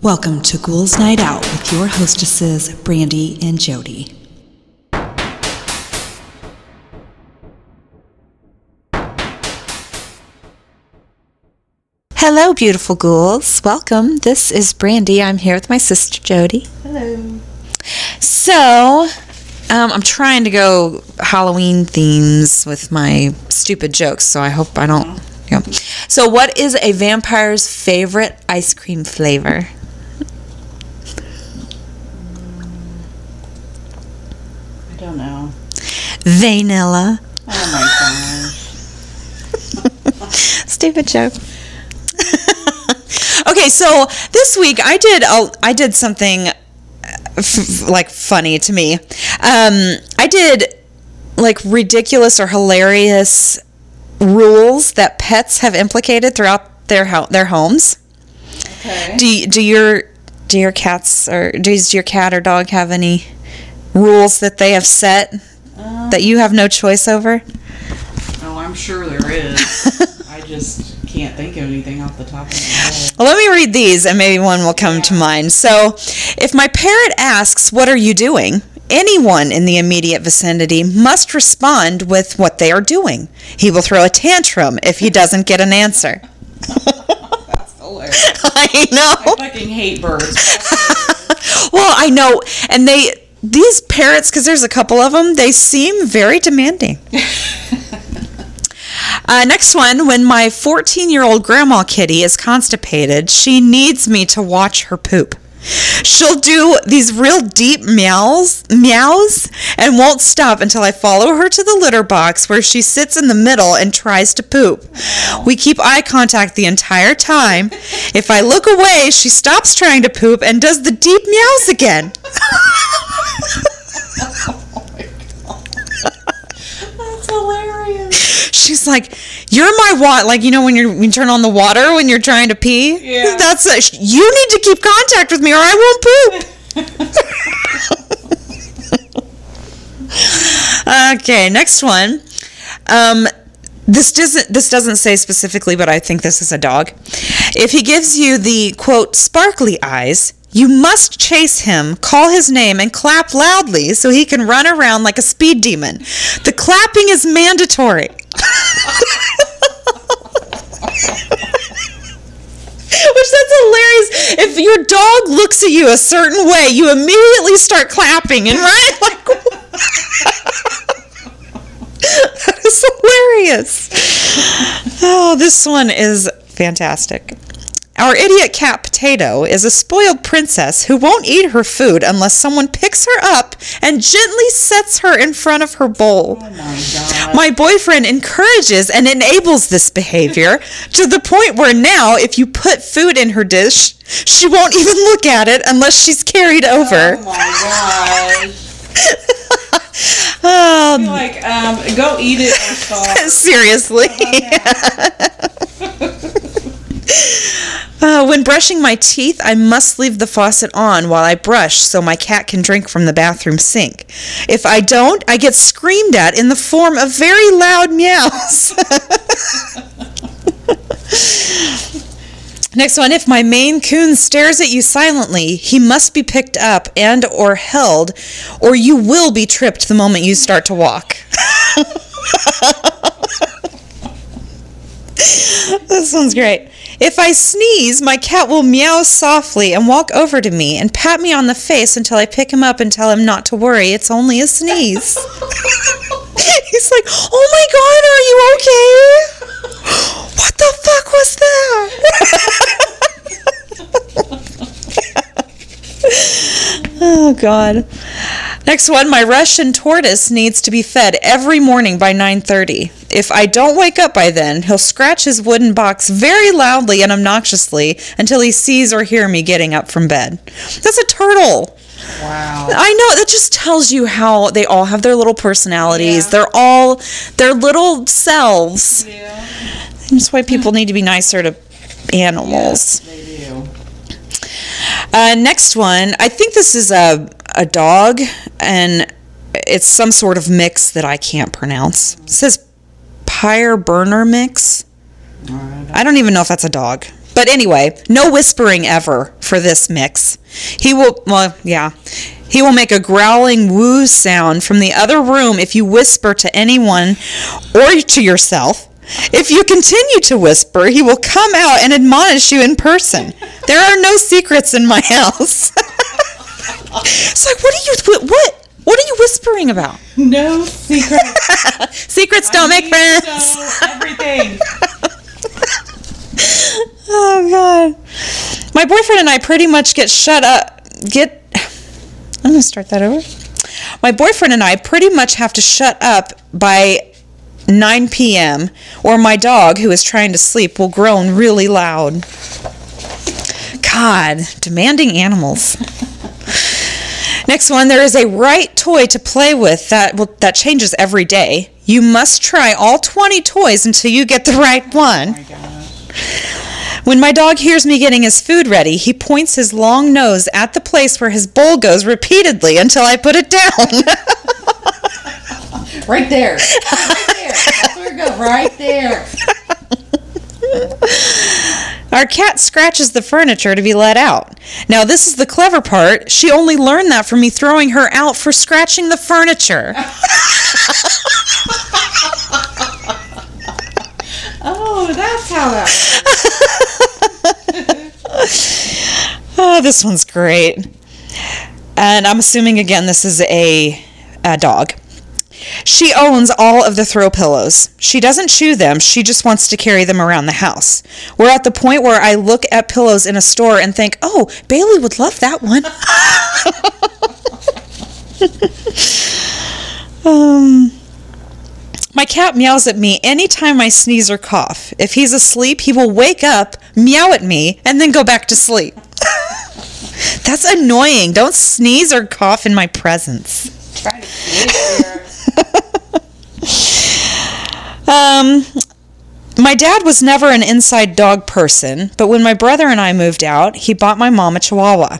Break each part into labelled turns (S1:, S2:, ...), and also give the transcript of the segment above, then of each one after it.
S1: Welcome to Ghouls Night Out with your hostesses, Brandee and Jodi. Hello, beautiful ghouls. Welcome. This is Brandee. I'm here with my sister Jodi.
S2: Hello.
S1: So, um, I'm trying to go Halloween themes with my stupid jokes, so I hope I don't. Yeah. So, what is a vampire's favorite ice cream flavor?
S2: Don't know.
S1: Vanilla.
S2: Oh my gosh.
S1: Stupid joke. okay, so this week I did a, I did something uh, f- like funny to me. Um, I did like ridiculous or hilarious rules that pets have implicated throughout their ho- their homes.
S2: Okay.
S1: Do do your do your cats or does your cat or dog have any rules that they have set
S2: Um,
S1: that you have no choice over?
S2: oh, I'm sure there is. I just can't think of anything off the top of my head.
S1: Well, let me read these and maybe one will come to mind. So, if my parrot asks, What are you doing? anyone in the immediate vicinity must respond with what they are doing. He will throw a tantrum if he doesn't get an answer.
S2: That's hilarious.
S1: I know.
S2: I fucking hate birds.
S1: Well, I know. And they, these parrots, because there's a couple of them, they seem very demanding. Uh, next one, when my 14 year old grandma kitty is constipated, she needs me to watch her poop. She'll do these real deep meows, meows, and won't stop until I follow her to the litter box where she sits in the middle and tries to poop. We keep eye contact the entire time. If I look away, she stops trying to poop and does the deep meows again.
S2: That's hilarious.
S1: She's like, "You're my what? Like you know when you're when you turn on the water when you're trying to pee.
S2: Yeah.
S1: That's a, you need to keep contact with me or I won't poop." okay, next one. Um, this doesn't this doesn't say specifically, but I think this is a dog. If he gives you the quote sparkly eyes, you must chase him, call his name, and clap loudly so he can run around like a speed demon. The clapping is mandatory. Which that's hilarious. If your dog looks at you a certain way, you immediately start clapping and run like. that is hilarious. Oh, this one is fantastic. Our idiot cat Potato is a spoiled princess who won't eat her food unless someone picks her up and gently sets her in front of her bowl.
S2: Oh my god.
S1: My boyfriend encourages and enables this behavior to the point where now, if you put food in her dish, she won't even look at it unless she's carried over.
S2: Oh my gosh.
S1: Oh,
S2: Like, um, go eat it
S1: seriously. Uh, when brushing my teeth, I must leave the faucet on while I brush so my cat can drink from the bathroom sink. If I don't, I get screamed at in the form of very loud meows. Next one, if my Maine Coon stares at you silently, he must be picked up and or held, or you will be tripped the moment you start to walk. this one's great. If I sneeze, my cat will meow softly and walk over to me and pat me on the face until I pick him up and tell him not to worry, it's only a sneeze. He's like, "Oh my god, are you okay? What the fuck was that?" oh god. Next one, my Russian tortoise needs to be fed every morning by 9:30. If I don't wake up by then, he'll scratch his wooden box very loudly and obnoxiously until he sees or hear me getting up from bed. That's a turtle.
S2: Wow.
S1: I know that just tells you how they all have their little personalities.
S2: Yeah.
S1: They're all their little selves.
S2: Yeah.
S1: That's why people need to be nicer to animals.
S2: They do.
S1: Uh, next one, I think this is a a dog, and it's some sort of mix that I can't pronounce. It says Pyre Burner mix. I don't even know if that's a dog, But anyway, no whispering ever for this mix. He will, well, yeah. He will make a growling woo sound from the other room if you whisper to anyone or to yourself. If you continue to whisper, he will come out and admonish you in person. There are no secrets in my house. it's like, what are you, what, what are you whispering about?
S2: No secrets.
S1: Secrets don't make friends.
S2: Everything.
S1: Oh god. My boyfriend and I pretty much get shut up get I'm going to start that over. My boyfriend and I pretty much have to shut up by 9 p.m. or my dog who is trying to sleep will groan really loud. God, demanding animals. Next one, there is a right toy to play with that will, that changes every day. You must try all 20 toys until you get the right one.
S2: Oh my.
S1: When my dog hears me getting his food ready, he points his long nose at the place where his bowl goes repeatedly until I put it down.
S2: Right there. Right there. That's where it goes. Right there.
S1: Our cat scratches the furniture to be let out. Now, this is the clever part. She only learned that from me throwing her out for scratching the furniture.
S2: Oh, that's how that.
S1: Oh, this one's great. And I'm assuming again this is a, a dog. She owns all of the throw pillows. She doesn't chew them, she just wants to carry them around the house. We're at the point where I look at pillows in a store and think, oh, Bailey would love that one. um, my cat meows at me anytime I sneeze or cough. If he's asleep, he will wake up, meow at me, and then go back to sleep. That's annoying. Don't sneeze or cough in my presence. Um, my dad was never an inside dog person, but when my brother and I moved out, he bought my mom a chihuahua.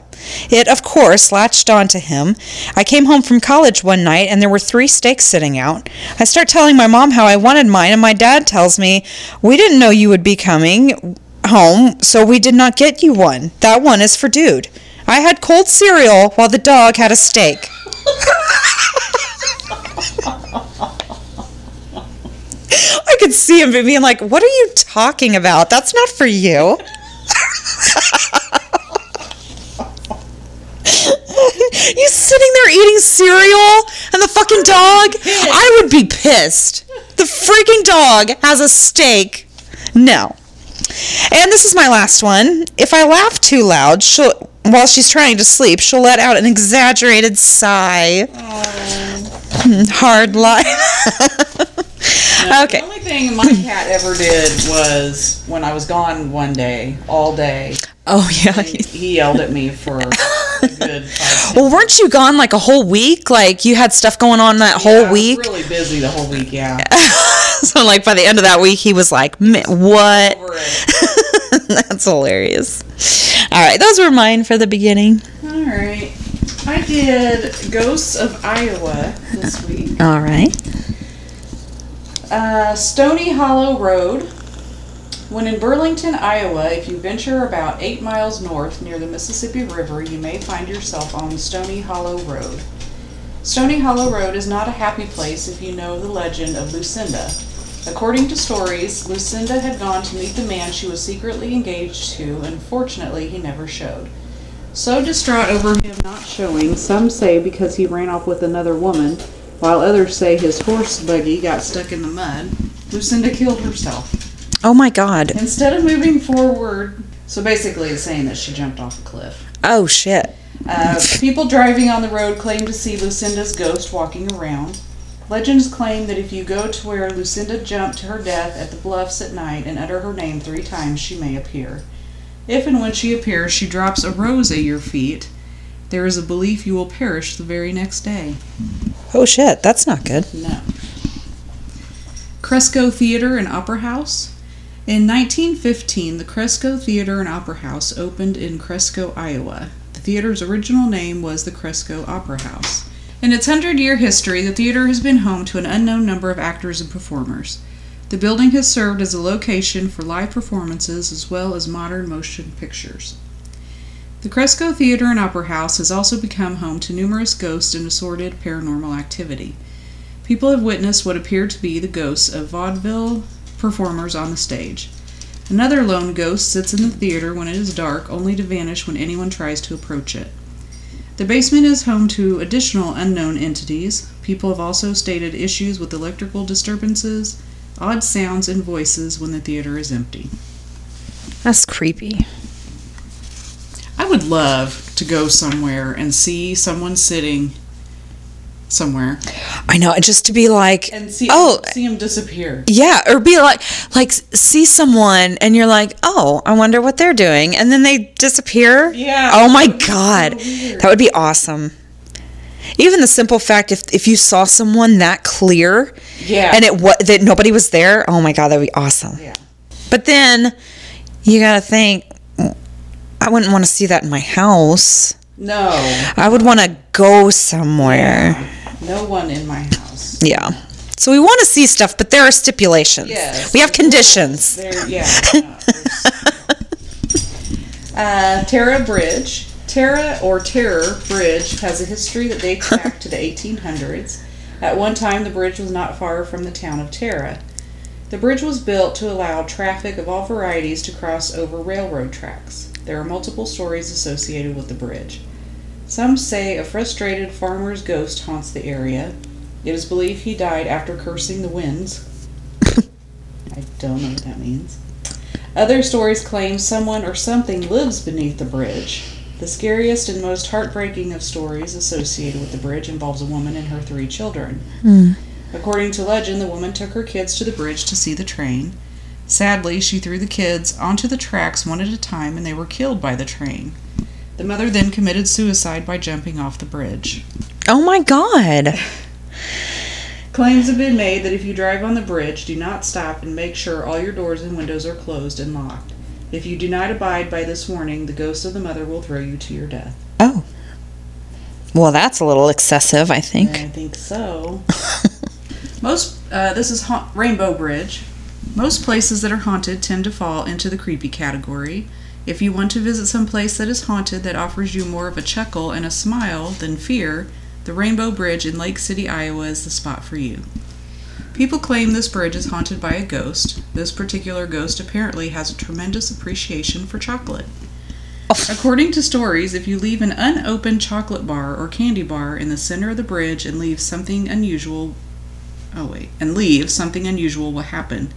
S1: It, of course, latched onto him. I came home from college one night and there were three steaks sitting out. I start telling my mom how I wanted mine, and my dad tells me, We didn't know you would be coming home, so we did not get you one. That one is for dude. I had cold cereal while the dog had a steak. I could see him being like, What are you talking about? That's not for you. you sitting there eating cereal and the fucking dog? I would be pissed. The freaking dog has a steak. No. And this is my last one. If I laugh too loud, she'll while she's trying to sleep, she'll let out an exaggerated sigh. Hmm, Hard life.
S2: No,
S1: Okay.
S2: The only thing my cat ever did was when I was gone one day, all day,
S1: oh yeah.
S2: he, he yelled at me for a good five
S1: Well, weren't you gone like a whole week? Like you had stuff going on that whole
S2: Yeah, I was
S1: week.
S2: really busy the whole week, yeah.
S1: so like by the end of that week, he was like, "What?" That's hilarious. All right, those were mine for the beginning.
S2: All right. I did Ghosts of Iowa this week.
S1: All right.
S2: Uh, Stony Hollow Road. When in Burlington, Iowa, if you venture about eight miles north near the Mississippi River, you may find yourself on Stony Hollow Road. Stony Hollow Road is not a happy place if you know the legend of Lucinda. According to stories, Lucinda had gone to meet the man she was secretly engaged to, and fortunately, he never showed. So distraught over him not showing, some say because he ran off with another woman, while others say his horse buggy got stuck in the mud, Lucinda killed herself.
S1: Oh my God.
S2: Instead of moving forward, so basically it's saying that she jumped off a cliff.
S1: Oh shit.
S2: Uh, people driving on the road claim to see Lucinda's ghost walking around. Legends claim that if you go to where Lucinda jumped to her death at the bluffs at night and utter her name three times, she may appear. If and when she appears, she drops a rose at your feet. There is a belief you will perish the very next day.
S1: Oh shit. That's not good.
S2: No. Cresco Theater and Opera House. In 1915, the Cresco Theater and Opera House opened in Cresco, Iowa. The theater's original name was the Cresco Opera House. In its hundred year history, the theater has been home to an unknown number of actors and performers. The building has served as a location for live performances as well as modern motion pictures. The Cresco Theater and Opera House has also become home to numerous ghosts and assorted paranormal activity. People have witnessed what appeared to be the ghosts of vaudeville performers on the stage. Another lone ghost sits in the theater when it is dark, only to vanish when anyone tries to approach it. The basement is home to additional unknown entities. People have also stated issues with electrical disturbances, odd sounds, and voices when the theater is empty.
S1: That's creepy.
S2: I would love to go somewhere and see someone sitting somewhere
S1: I know, just to be like,
S2: and see
S1: oh,
S2: see him disappear.
S1: yeah, or be like, like see someone and you're like, oh, I wonder what they're doing, and then they disappear.
S2: Yeah.
S1: Oh my
S2: be so
S1: god, that would be awesome. Even the simple fact if if you saw someone that clear,
S2: Yeah.
S1: and it what that nobody was there, oh my god, that'd be awesome.
S2: Yeah.
S1: But then you gotta think, I wouldn't want to see that in my house.
S2: No.
S1: I would want to go somewhere.
S2: No one in my house.
S1: Yeah. So we want to see stuff, but there are stipulations.
S2: Yes.
S1: We have conditions.
S2: There, yeah. uh, Tara Bridge. Terra or Terror Bridge has a history that dates back to the 1800s. At one time, the bridge was not far from the town of Terra. The bridge was built to allow traffic of all varieties to cross over railroad tracks. There are multiple stories associated with the bridge. Some say a frustrated farmer's ghost haunts the area. It is believed he died after cursing the winds. I don't know what that means. Other stories claim someone or something lives beneath the bridge. The scariest and most heartbreaking of stories associated with the bridge involves a woman and her three children. Hmm. According to legend, the woman took her kids to the bridge to see the train. Sadly, she threw the kids onto the tracks one at a time and they were killed by the train. The mother then committed suicide by jumping off the bridge.
S1: Oh my god.
S2: Claims have been made that if you drive on the bridge, do not stop and make sure all your doors and windows are closed and locked. If you do not abide by this warning, the ghost of the mother will throw you to your death.
S1: Oh. Well, that's a little excessive, I think.
S2: I think so. Most, uh, this is ha- Rainbow Bridge. Most places that are haunted tend to fall into the creepy category. If you want to visit some place that is haunted that offers you more of a chuckle and a smile than fear, the Rainbow Bridge in Lake City, Iowa is the spot for you. People claim this bridge is haunted by a ghost. This particular ghost apparently has a tremendous appreciation for chocolate. According to stories, if you leave an unopened chocolate bar or candy bar in the center of the bridge and leave something unusual oh wait, and leave something unusual will happen.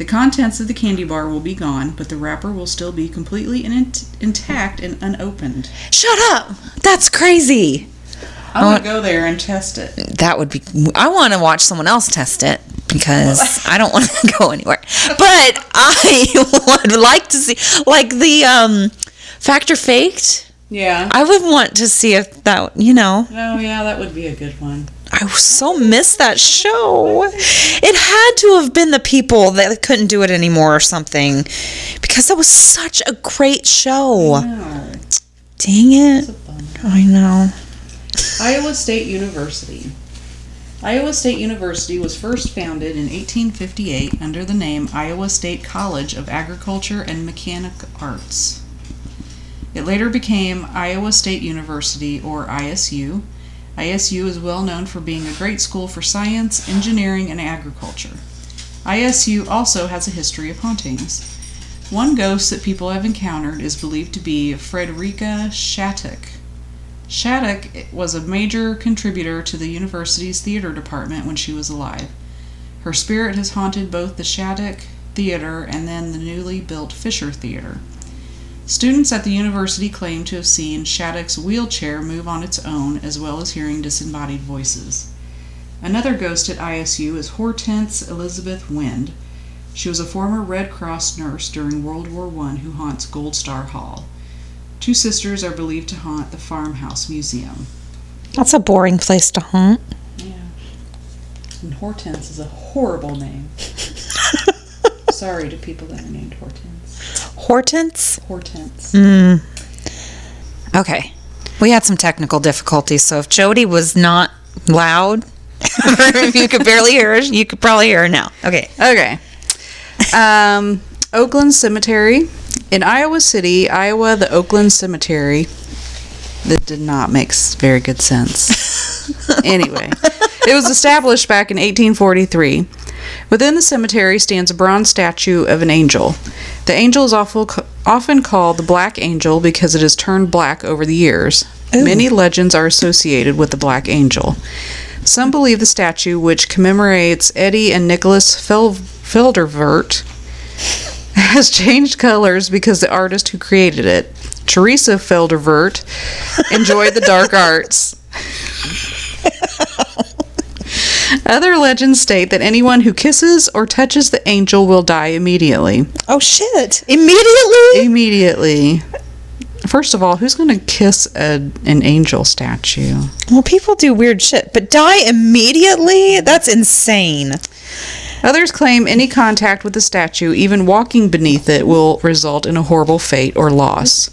S2: The contents of the candy bar will be gone, but the wrapper will still be completely in- intact and unopened.
S1: Shut up. That's crazy.
S2: I want to go there and test it.
S1: That would be. I want to watch someone else test it because I don't want to go anywhere. But I would like to see, like the um, Fact or Faked.
S2: Yeah.
S1: I would want to see if that, you know,
S2: Oh yeah, that would be a good one.
S1: I so missed that show. It had to have been the people that couldn't do it anymore or something because that was such a great show. Dang it. I know.
S2: Iowa State University. Iowa State University was first founded in 1858 under the name Iowa State College of Agriculture and Mechanic Arts. It later became Iowa State University, or ISU. ISU is well known for being a great school for science, engineering, and agriculture. ISU also has a history of hauntings. One ghost that people have encountered is believed to be Frederica Shattuck. Shattuck was a major contributor to the university's theater department when she was alive. Her spirit has haunted both the Shattuck Theater and then the newly built Fisher Theater. Students at the university claim to have seen Shattuck's wheelchair move on its own, as well as hearing disembodied voices. Another ghost at ISU is Hortense Elizabeth Wind. She was a former Red Cross nurse during World War I who haunts Gold Star Hall. Two sisters are believed to haunt the Farmhouse Museum.
S1: That's a boring place to haunt.
S2: Yeah. And Hortense is a horrible name. Sorry to people that are named Hortense.
S1: Hortense?
S2: Hortense.
S1: Mm. Okay. We had some technical difficulties, so if Jodi was not loud, if you could barely hear her, you could probably hear her now. Okay.
S2: Okay. Um, Oakland Cemetery. In Iowa City, Iowa, the Oakland Cemetery. That did not make very good sense. anyway, it was established back in 1843. Within the cemetery stands a bronze statue of an angel. The angel is often called the Black Angel because it has turned black over the years. Many legends are associated with the Black Angel. Some believe the statue, which commemorates Eddie and Nicholas Fel- Feldervert, has changed colors because the artist who created it, Teresa Feldervert, enjoyed the dark arts. Other legends state that anyone who kisses or touches the angel will die immediately.
S1: Oh shit! Immediately.
S2: Immediately. First of all, who's going to kiss a, an angel statue?
S1: Well, people do weird shit, but die immediately? That's insane.
S2: Others claim any contact with the statue, even walking beneath it, will result in a horrible fate or loss.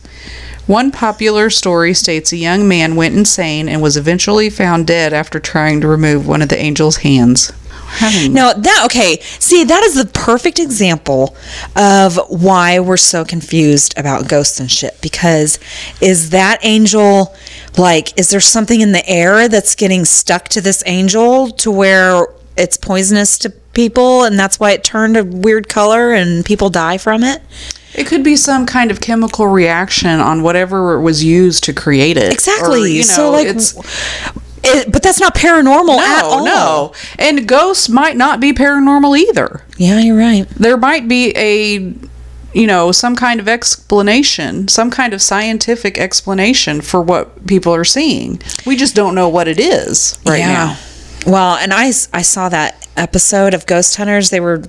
S2: One popular story states a young man went insane and was eventually found dead after trying to remove one of the angel's hands. Hmm. Having-
S1: No, that okay. See, that is the perfect example of why we're so confused about ghosts and shit. Because is that angel like? Is there something in the air that's getting stuck to this angel to where it's poisonous to people, and that's why it turned a weird color and people die from it?
S2: It could be some kind of chemical reaction on whatever was used to create it.
S1: Exactly.
S2: Or, you
S1: so
S2: know,
S1: like,
S2: it's
S1: it, but that's not paranormal at all.
S2: no, and ghosts might not be paranormal either.
S1: Yeah, you're right.
S2: there might be a you know some kind of explanation some kind of scientific explanation for what people are seeing we just don't know what it is right now
S1: Well, and I, I saw that episode of Ghost Hunters. They were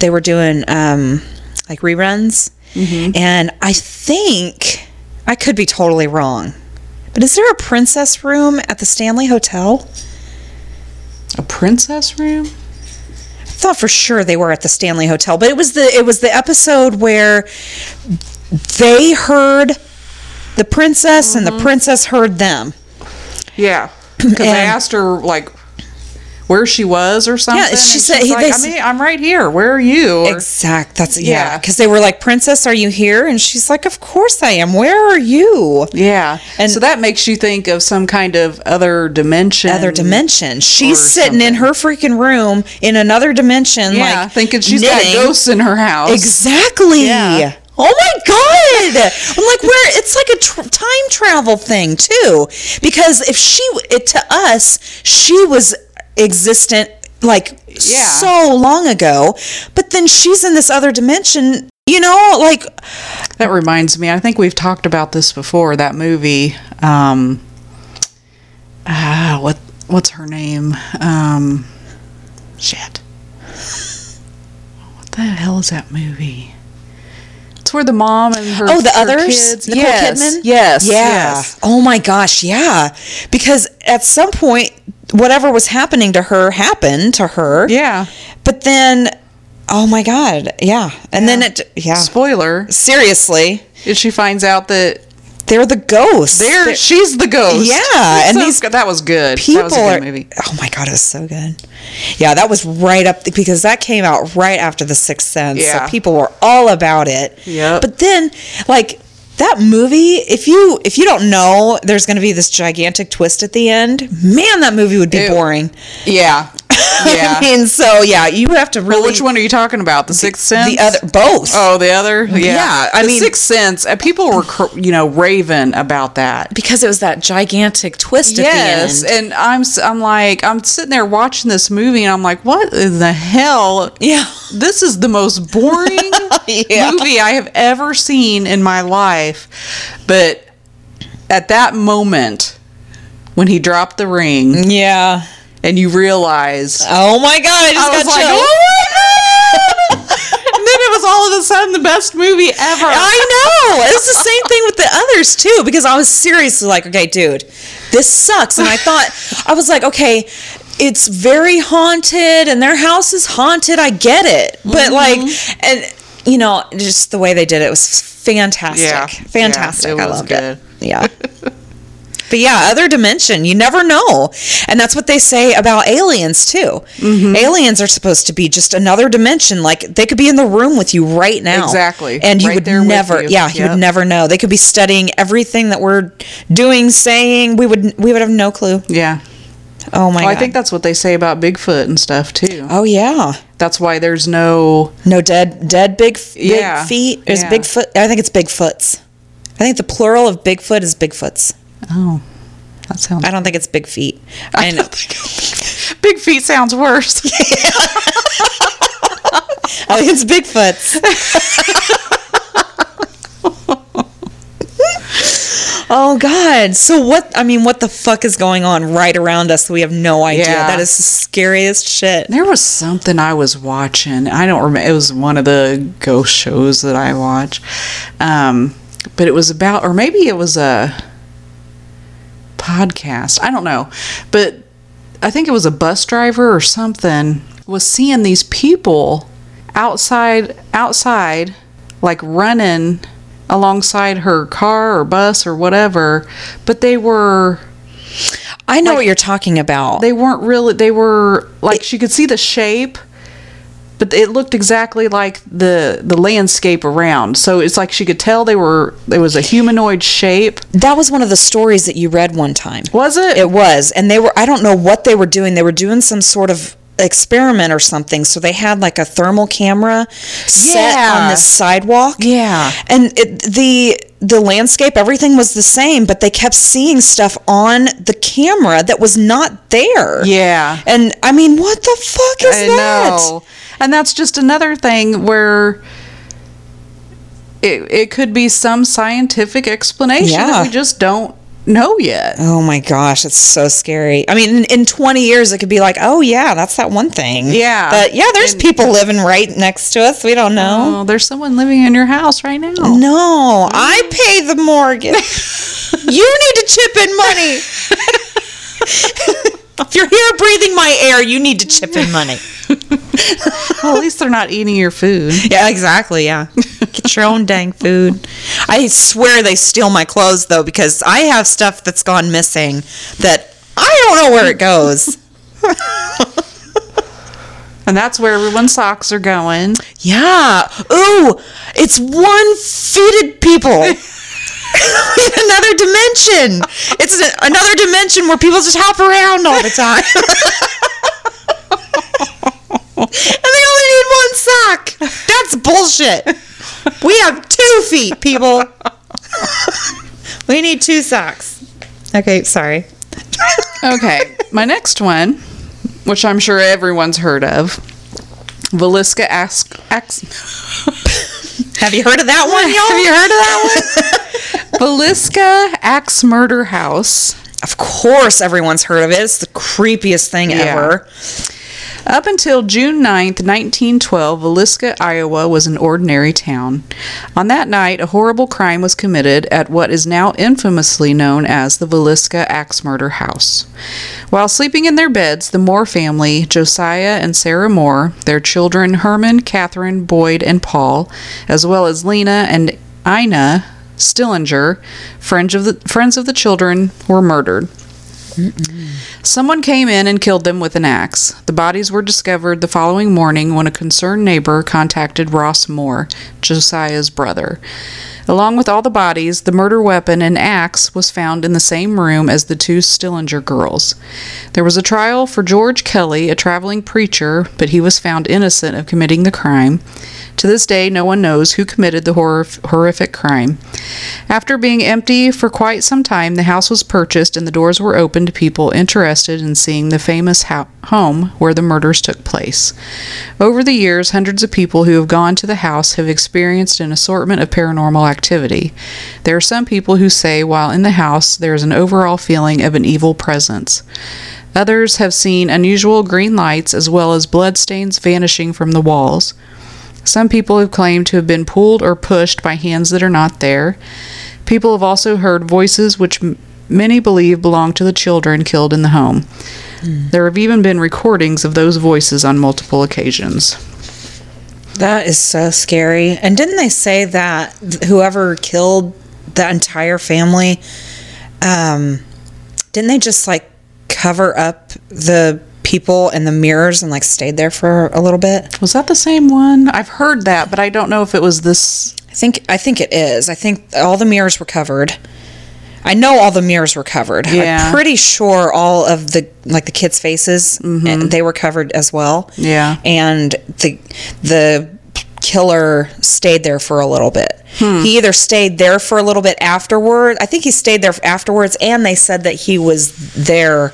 S1: they were doing um, like reruns,
S2: Mm-hmm.
S1: and I think I could be totally wrong, but is there a princess room at the Stanley Hotel?
S2: a princess room
S1: I thought for sure they were at the Stanley Hotel, but it was the it was the episode where they heard the princess and
S2: Mm-hmm.
S1: the princess heard them.
S2: yeah because
S1: I
S2: asked her like where she was or something
S1: Yeah,
S2: she
S1: said- he-
S2: like, I mean, i'm right here where are you Or-
S1: Exact. That's yeah.
S2: Yeah.
S1: Because they were like, "Princess, are you here?" And she's like, "Of course I am. Where are you?"
S2: yeah
S1: And-
S2: so that makes you think of some kind of other dimension
S1: Other dimension. She's sitting in her freaking room in another dimension,
S2: yeah
S1: like
S2: thinking she's
S1: knitting.
S2: got ghosts in her house
S1: Exactly.
S2: Yeah.
S1: Oh my god! I'm like, where? It's like a tr- time travel thing too, because if she, it, to us, she was existent like
S2: Yeah.
S1: so long ago, but then she's in this other dimension. You know, like
S2: That reminds me, I think we've talked about this before. That movie, um, ah, what what's her name? Um, shit. What the hell is that movie? It's where the mom and her
S1: Oh, the
S2: her
S1: others?
S2: kids.
S1: Nicole
S2: yes,
S1: Kidman?
S2: Yes,
S1: Yeah.
S2: yes.
S1: Oh my gosh, yeah. Because at some point, whatever was happening to her happened to her.
S2: Yeah.
S1: But then, oh my God, yeah. And then it, yeah.
S2: Spoiler:
S1: Seriously,
S2: is she finds out that
S1: they're the ghosts.
S2: there
S1: They're-
S2: she's the ghost.
S1: Yeah, and
S2: So
S1: these
S2: that was good.
S1: people
S2: that was a
S1: are.
S2: movie.
S1: Oh my God, it was so good. Yeah, that was right up because that came out right after The Sixth Sense.
S2: Yeah.
S1: So people were all about it.
S2: Yep.
S1: But then, like, that movie, if you if you don't know there's going to be this gigantic twist at the end, man, that movie would be boring.
S2: Yeah, yeah.
S1: I mean, so yeah, you have to really
S2: well, which one are you talking about? The Sixth Sense.
S1: the other both.
S2: Oh, the other. Yeah,
S1: Yeah, I
S2: the
S1: mean-
S2: Sixth Sense. uh, People were, cr- you know, raving about that.
S1: because it was that gigantic twist
S2: Yes,
S1: at the end.
S2: and I'm I'm like I'm sitting there watching this movie, and I'm like, what in the hell?
S1: Yeah.
S2: This is the most boring
S1: Yeah.
S2: movie I have ever seen in my life. But at that moment, when he dropped the ring,
S1: Yeah.
S2: And you realize
S1: Oh my god, I just
S2: I was
S1: got
S2: like,
S1: chills.
S2: oh my God! and then it was all of a sudden the best movie ever.
S1: I know. It's the same thing with the others too, because I was seriously like, okay, dude, this sucks. And I thought, I was like, okay, it's very haunted and their house is haunted. I get it. But mm-hmm. like, and you know, just the way they did it was fantastic.
S2: Yeah.
S1: Fantastic.
S2: Yeah, it
S1: I
S2: was
S1: loved
S2: good.
S1: it. Yeah. But yeah, other dimension. You never know. And that's what they say about aliens too.
S2: Mm-hmm.
S1: Aliens are supposed to be just another dimension. Like they could be in the room with you right now.
S2: Exactly.
S1: And you
S2: Right
S1: would never
S2: you.
S1: yeah, you
S2: Yep.
S1: would never know. They could be studying everything that we're doing, saying. We would we would have no clue.
S2: Yeah.
S1: Oh my
S2: Well, I think that's what they say about Bigfoot and stuff too.
S1: Oh yeah.
S2: That's why there's no.
S1: No dead dead big, big
S2: Yeah.
S1: feet. Is
S2: Yeah.
S1: Bigfoot I think it's Bigfoots. I think the plural of Bigfoot is Bigfoots.
S2: Oh, that sounds.
S1: I don't think it's big feet. I know.
S2: Big feet sounds worse.
S1: I think it's Bigfoots. oh God! So what? I mean, what the fuck is going on right around us? We have no idea.
S2: Yeah.
S1: That is the scariest shit.
S2: There was something I was watching. I don't remember. It was one of the ghost shows that I watch. Um, but it was about, or maybe it was a podcast. I don't know. But I think it was a bus driver or something was seeing these people outside, outside, like running alongside her car or bus or whatever. But they were
S1: I know what you're talking about.
S2: they weren't really they were like she could see the shape but it looked exactly like the the landscape around so it's like she could tell they were there was a humanoid shape
S1: that was one of the stories that you read one time.
S2: was it,
S1: It was, and they were. I don't know what they were doing. They were doing some sort of experiment or something. So they had like a thermal camera set
S2: Yeah.
S1: on this sidewalk.
S2: Yeah.
S1: and it, the the landscape, everything was the same, but they kept seeing stuff on the camera that was not there.
S2: yeah
S1: and I mean, what the fuck is
S2: i
S1: that?
S2: know and that's just another thing where it, it could be some scientific explanation
S1: Yeah.
S2: that we just don't know yet
S1: Oh my gosh, it's so scary. I mean, in, in 20 years, it could be like, oh, yeah, that's that one thing.
S2: Yeah.
S1: But yeah, there's people living right next to us. We don't know.
S2: oh there's someone living in your house right now
S1: No, I pay the mortgage. you need to chip in money. if you're here breathing my air, you need to chip in money.
S2: well at least they're not eating your food
S1: Yeah, exactly. Yeah. Get your own dang food. I swear they steal my clothes, though, because I have stuff that's gone missing that I don't know where it goes.
S2: And that's where everyone's socks are going.
S1: Yeah. Ooh, it's one fitted people. Another dimension. It's a, another dimension where people just hop around all the time. and they only need one sock. That's bullshit. We have two feet, people. we need two socks. Okay, sorry.
S2: Okay, my next one, which I'm sure everyone's heard of, Villisca Ask. Ax-
S1: Have you heard of that one, y'all?
S2: Have you heard of that one? Villisca Axe Murder House.
S1: Of course, everyone's heard of it. It's the creepiest thing
S2: Yeah.
S1: ever.
S2: Up until June 9, 1912, Villisca, Iowa was an ordinary town. On that night, a horrible crime was committed at what is now infamously known as the Villisca Axe Murder House. While sleeping in their beds, the Moore family, Josiah and Sarah Moore, their children Herman, Catherine, Boyd, and Paul, as well as Lena and Ina Stillinger, friends of the, friends of the children, were murdered. Someone came in and killed them with an axe. The bodies were discovered the following morning when a concerned neighbor contacted Ross Moore, Josiah's brother. Along with all the bodies, the murder weapon, an axe, was found in the same room as the two Stillinger girls. There was a trial for George Kelly, a traveling preacher, but he was found innocent of committing the crime. To this day, no one knows who committed the horror- horrific crime. After being empty for quite some time, the house was purchased and the doors were opened to people interested in seeing the famous ho- home where the murders took place. Over the years, hundreds of people who have gone to the house have experienced an assortment of paranormal activity. There are some people who say while in the house there is an overall feeling of an evil presence. Others have seen unusual green lights as well as bloodstains vanishing from the walls. Some people have claimed to have been pulled or pushed by hands that are not there. People have also heard voices which m- many believe belong to the children killed in the home. Hmm. There have even been recordings of those voices on multiple occasions.
S1: That is so scary. And didn't they say that whoever killed the entire family, um, didn't they just like cover up the people and the mirrors and like stayed there for a little bit?
S2: Was that the same one? I've heard that, but I don't know if it was this.
S1: I think I think it is. I think all the mirrors were covered. I know all the mirrors were covered.
S2: Yeah.
S1: I'm pretty sure all of the like the kids' faces and they were covered as well.
S2: Yeah.
S1: And the the killer stayed there for a little bit. Hmm. He either stayed there for a little bit afterward. I think he stayed there afterwards and they said that he was there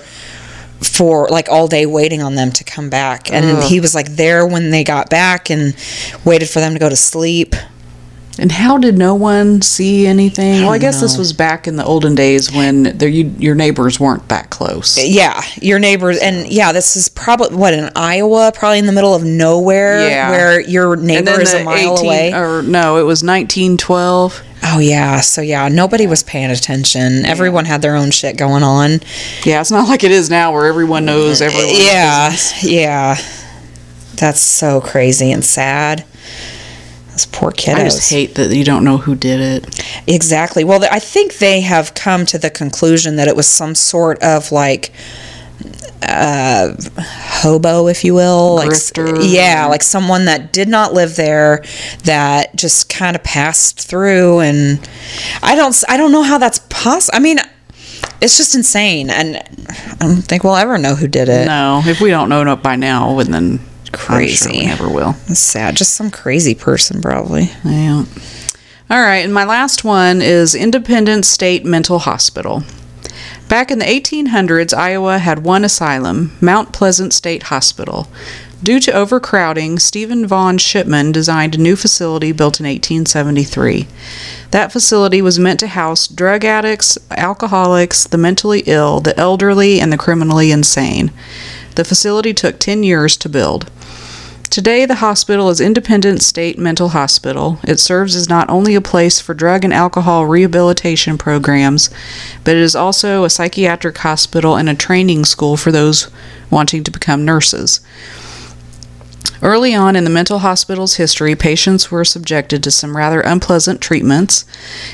S1: for like all day waiting on them to come back. And he was like there when they got back and waited for them to go to sleep.
S2: And how did no one see anything? Well, I guess this was back in the olden days when there, you, your neighbors weren't that close.
S1: Uh, yeah, your neighbors, and yeah, this is probably what in Iowa, probably in the middle of nowhere,
S2: Yeah.
S1: where your neighbor is a mile away.
S2: or no, it was 1912.
S1: oh yeah, so yeah, nobody was paying attention. Everyone had their own shit going on.
S2: Yeah, it's not like it is now where everyone knows everyone.
S1: yeah, yeah, that's so crazy and sad. Those poor kiddos.
S2: I just hate that you don't know who did it.
S1: Exactly. Well, I think they have come to the conclusion that it was some sort of like uh hobo if you will like yeah like someone that did not live there that just kind of passed through and i don't s- i don't know how that's possible i mean it's just insane and i don't think we'll ever know who did it
S2: No, if we don't know it by now, then I'm sure
S1: Crazy.
S2: we never will.
S1: it's sad just some crazy person probably
S2: Yeah. All right, and my last one is Independent State Mental Hospital. Back in the 1800s, Iowa had one asylum, Mount Pleasant State Hospital. Due to overcrowding, Stephen Vaughn Shipman designed a new facility built in 1873. That facility was meant to house drug addicts, alcoholics, the mentally ill, the elderly, and the criminally insane. The facility took 10 years to build. Today, the hospital is Independent State Mental Hospital. It serves as not only a place for drug and alcohol rehabilitation programs, but it is also a psychiatric hospital and a training school for those wanting to become nurses. Early on in the mental hospital's history, patients were subjected to some rather unpleasant treatments.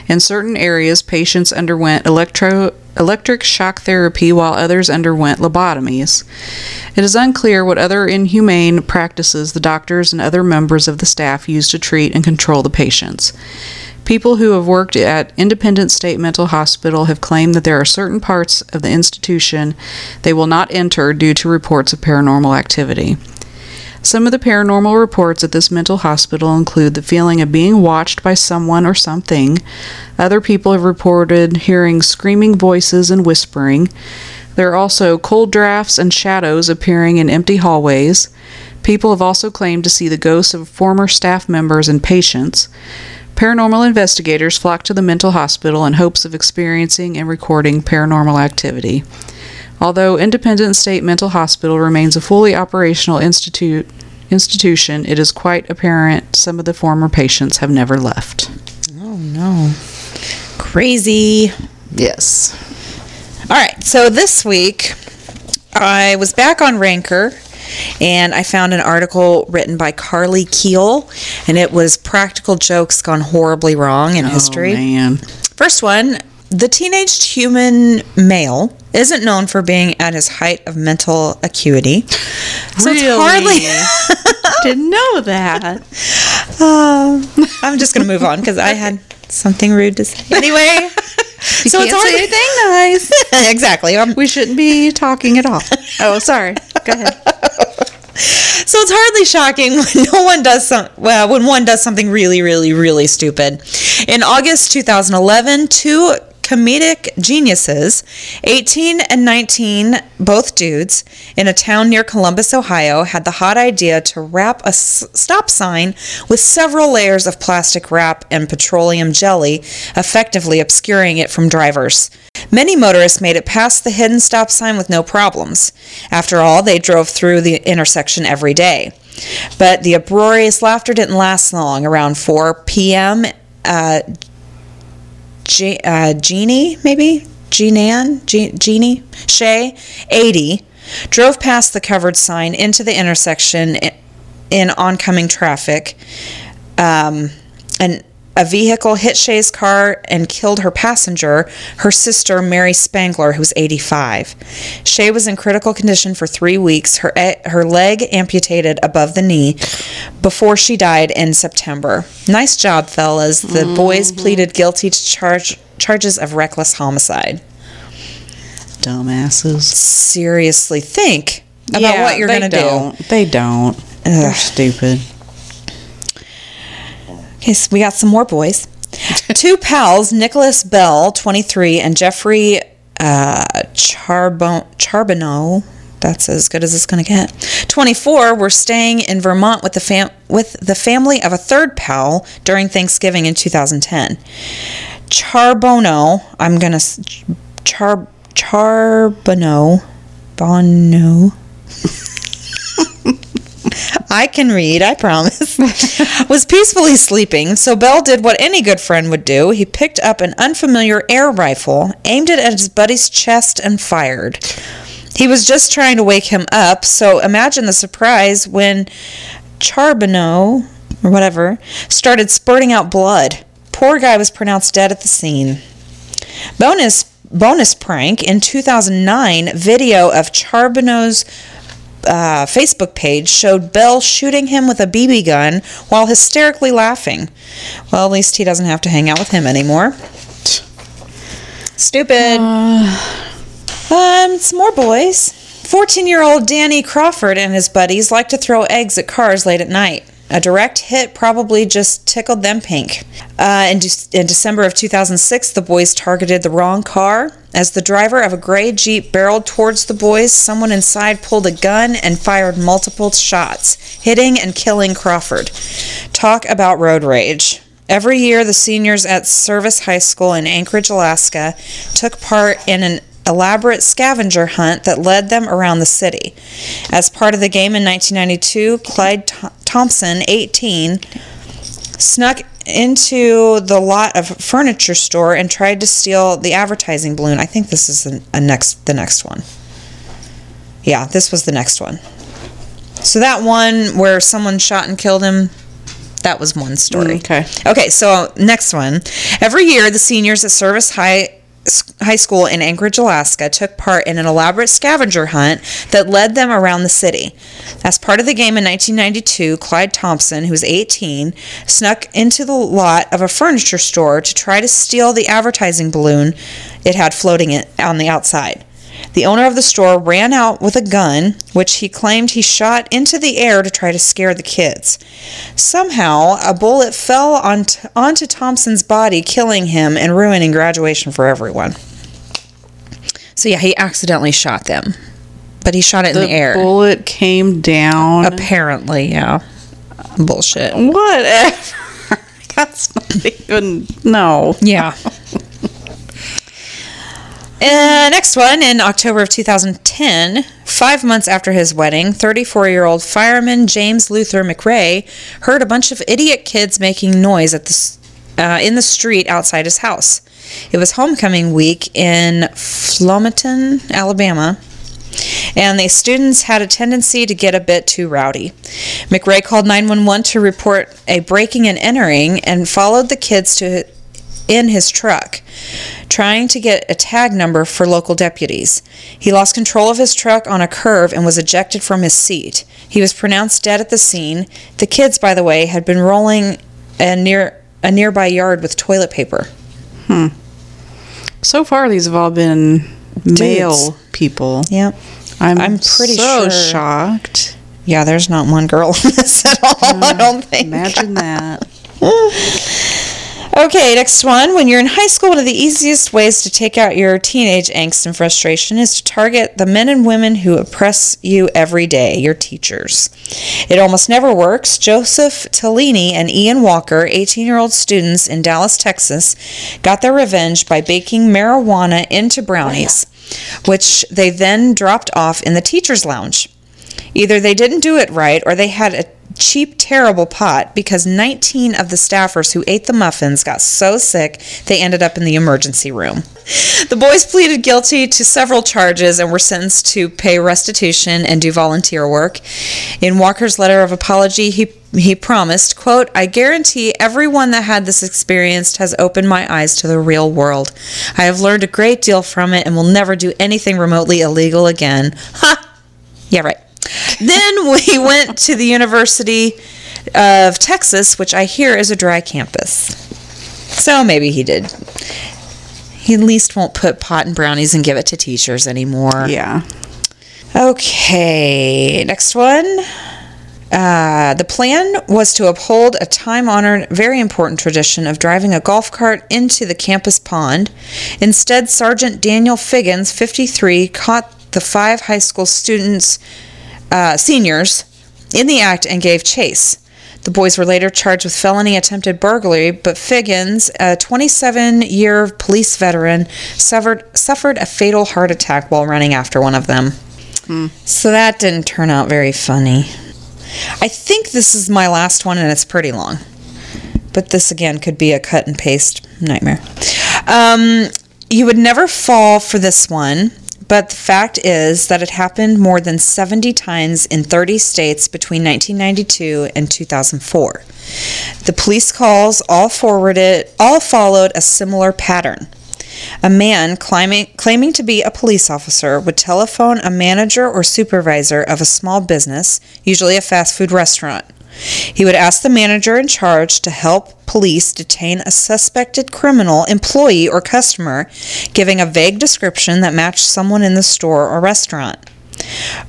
S2: In certain areas, patients underwent electro electric shock therapy while others underwent lobotomies. It is unclear what other inhumane practices the doctors and other members of the staff used to treat and control the patients. People who have worked at Independent State Mental Hospital have claimed that there are certain parts of the institution they will not enter due to reports of paranormal activity. Some of the paranormal reports at this mental hospital include the feeling of being watched by someone or something. Other people have reported hearing screaming voices and whispering. There are also cold drafts and shadows appearing in empty hallways. People have also claimed to see the ghosts of former staff members and patients. Paranormal investigators flock to the mental hospital in hopes of experiencing and recording paranormal activity. Although Independent State Mental Hospital remains a fully operational institute institution, it is quite apparent some of the former patients have never left.
S1: oh no crazy
S2: Yes.
S1: All right, so this week I was back on Ranker and I found an article written by Carly Keel and it was practical jokes gone horribly wrong in oh, history.
S2: Oh, man.
S1: First one, the teenaged human male isn't known for being at his height of mental acuity. So it's hardly
S2: Didn't know that.
S1: Um, I'm just going to move on because I had something rude to say. Anyway, You so it's hardly
S2: anything nice.
S1: exactly. I'm
S2: We shouldn't be talking at all. Oh, sorry. Go ahead.
S1: So it's hardly shocking when no one does some well when one does something really really really stupid. In August 2011, two comedic geniuses, 18 and 19, both dudes, in a town near Columbus, Ohio, had the hot idea to wrap a s- stop sign with several layers of plastic wrap and petroleum jelly, effectively obscuring it from drivers. Many motorists made it past the hidden stop sign with no problems. After all, they drove through the intersection every day. But the uproarious laughter didn't last long. Around 4 p.m., uh, Je- uh, Jeannie, maybe? Jeanan? Je- Jeannie? Shay, 80, drove past the covered sign into the intersection in oncoming traffic. Um, and a vehicle hit Shay's car and killed her passenger, her sister Mary Spangler, who was 85. Shay was in critical condition for three weeks, her, her leg amputated above the knee, before she died in September. Nice job, fellas. The mm-hmm. boys pleaded guilty to charge, charges of reckless homicide.
S2: Dumbasses.
S1: Seriously, think about what you're going to do.
S2: They don't. They're stupid.
S1: Okay, so we got some more boys. Two pals, Nicholas Bell, 23, and Jeffrey uh, Charbon- Charbonneau, that's as good as it's going to get, 24, were staying in Vermont with the, fam- with the family of a third pal during Thanksgiving in 2010. Charbonneau, I'm going to, Char- Charbonneau, Bono, I can read, I promise. was peacefully sleeping, so Bell did what any good friend would do. He picked up an unfamiliar air rifle, aimed it at his buddy's chest, and fired. He was just trying to wake him up, so imagine the surprise when Charbonneau, or whatever, started spurting out blood. Poor guy was pronounced dead at the scene. Bonus bonus prank in 2009 video of Charbonneau's uh, Facebook page showed Bell shooting him with a BB gun while hysterically laughing. Well, at least he doesn't have to hang out with him anymore. Stupid. Um, some more boys. 14 year old Danny Crawford and his buddies like to throw eggs at cars late at night. A direct hit probably just tickled them pink. Uh, in, De- in December of 2006, the boys targeted the wrong car. As the driver of a gray Jeep barreled towards the boys, someone inside pulled a gun and fired multiple shots, hitting and killing Crawford. Talk about road rage. Every year, the seniors at Service High School in Anchorage, Alaska, took part in an elaborate scavenger hunt that led them around the city. As part of the game in 1992, Clyde Thompson, 18, snuck into the lot of furniture store and tried to steal the advertising balloon. I think this is a next the next one. Yeah, this was the next one. So that one where someone shot and killed him, that was one story.
S2: Mm, okay.
S1: Okay, so next one. Every year, the seniors at Service High High School in Anchorage, Alaska, took part in an elaborate scavenger hunt that led them around the city. As part of the game in 1992, Clyde Thompson, who was 18, snuck into the lot of a furniture store to try to steal the advertising balloon it had floating on the outside. The owner of the store ran out with a gun, which he claimed he shot into the air to try to scare the kids. Somehow, a bullet fell onto, onto Thompson's body, killing him and ruining graduation for everyone. So, yeah, he accidentally shot them, but he shot it in
S2: The air.
S1: the air.
S2: bullet came down.
S1: Apparently, yeah. Bullshit.
S2: Whatever. That's not even. No.
S1: Yeah. Uh, next one, in October of 2010, five months after his wedding, 34 year old fireman James Luther McRae heard a bunch of idiot kids making noise at the, uh, in the street outside his house. It was homecoming week in Flomaton, Alabama, and the students had a tendency to get a bit too rowdy. McRae called 911 to report a breaking and entering and followed the kids to in his truck, trying to get a tag number for local deputies. He lost control of his truck on a curve and was ejected from his seat. He was pronounced dead at the scene. The kids, by the way, had been rolling a near a nearby yard with toilet paper. Hmm.
S2: So far, these have all been male people.
S1: Yep.
S2: I'm,
S1: I'm pretty
S2: so
S1: sure-
S2: shocked.
S1: Yeah, there's not one girl in this at all, I don't think.
S2: Imagine that.
S1: Okay, next one. When you're in high school, one of the easiest ways to take out your teenage angst and frustration is to target the men and women who oppress you every day, your teachers. It almost never works. Joseph Tellini and Ian Walker, 18 year old students in Dallas, Texas, got their revenge by baking marijuana into brownies, which they then dropped off in the teacher's lounge. Either they didn't do it right or they had a cheap, terrible pot because 19 of the staffers who ate the muffins got so sick they ended up in the emergency room. The boys pleaded guilty to several charges and were sentenced to pay restitution and do volunteer work. In Walker's letter of apology, he he promised, quote, I guarantee everyone that had this experience has opened my eyes to the real world. I have learned a great deal from it and will never do anything remotely illegal again. Ha! Yeah, right. Then we went to the University of Texas, which I hear is a dry campus. So maybe he did. He at least won't put pot and brownies and give it to teachers anymore.
S2: Yeah.
S1: Okay, next one. Uh, the plan was to uphold a time honored, very important tradition of driving a golf cart into the campus pond. Instead, Sergeant Daniel Figgins, 53, caught the five high school students, uh, seniors, in the act and gave chase. The boys were later charged with felony attempted burglary, but Figgins, a 27 year police veteran, suffered, suffered a fatal heart attack while running after one of them. So that didn't turn out very funny. I think this is my last one and it's pretty long. But this again could be a cut and paste nightmare. Um, you would never fall for this one, but the fact is that it happened more than 70 times in 30 states between 1992 and 2004. The police calls all forwarded all followed a similar pattern. A man claiming, claiming to be a police officer would telephone a manager or supervisor of a small business, usually a fast food restaurant. He would ask the manager in charge to help police detain a suspected criminal, employee, or customer, giving a vague description that matched someone in the store or restaurant.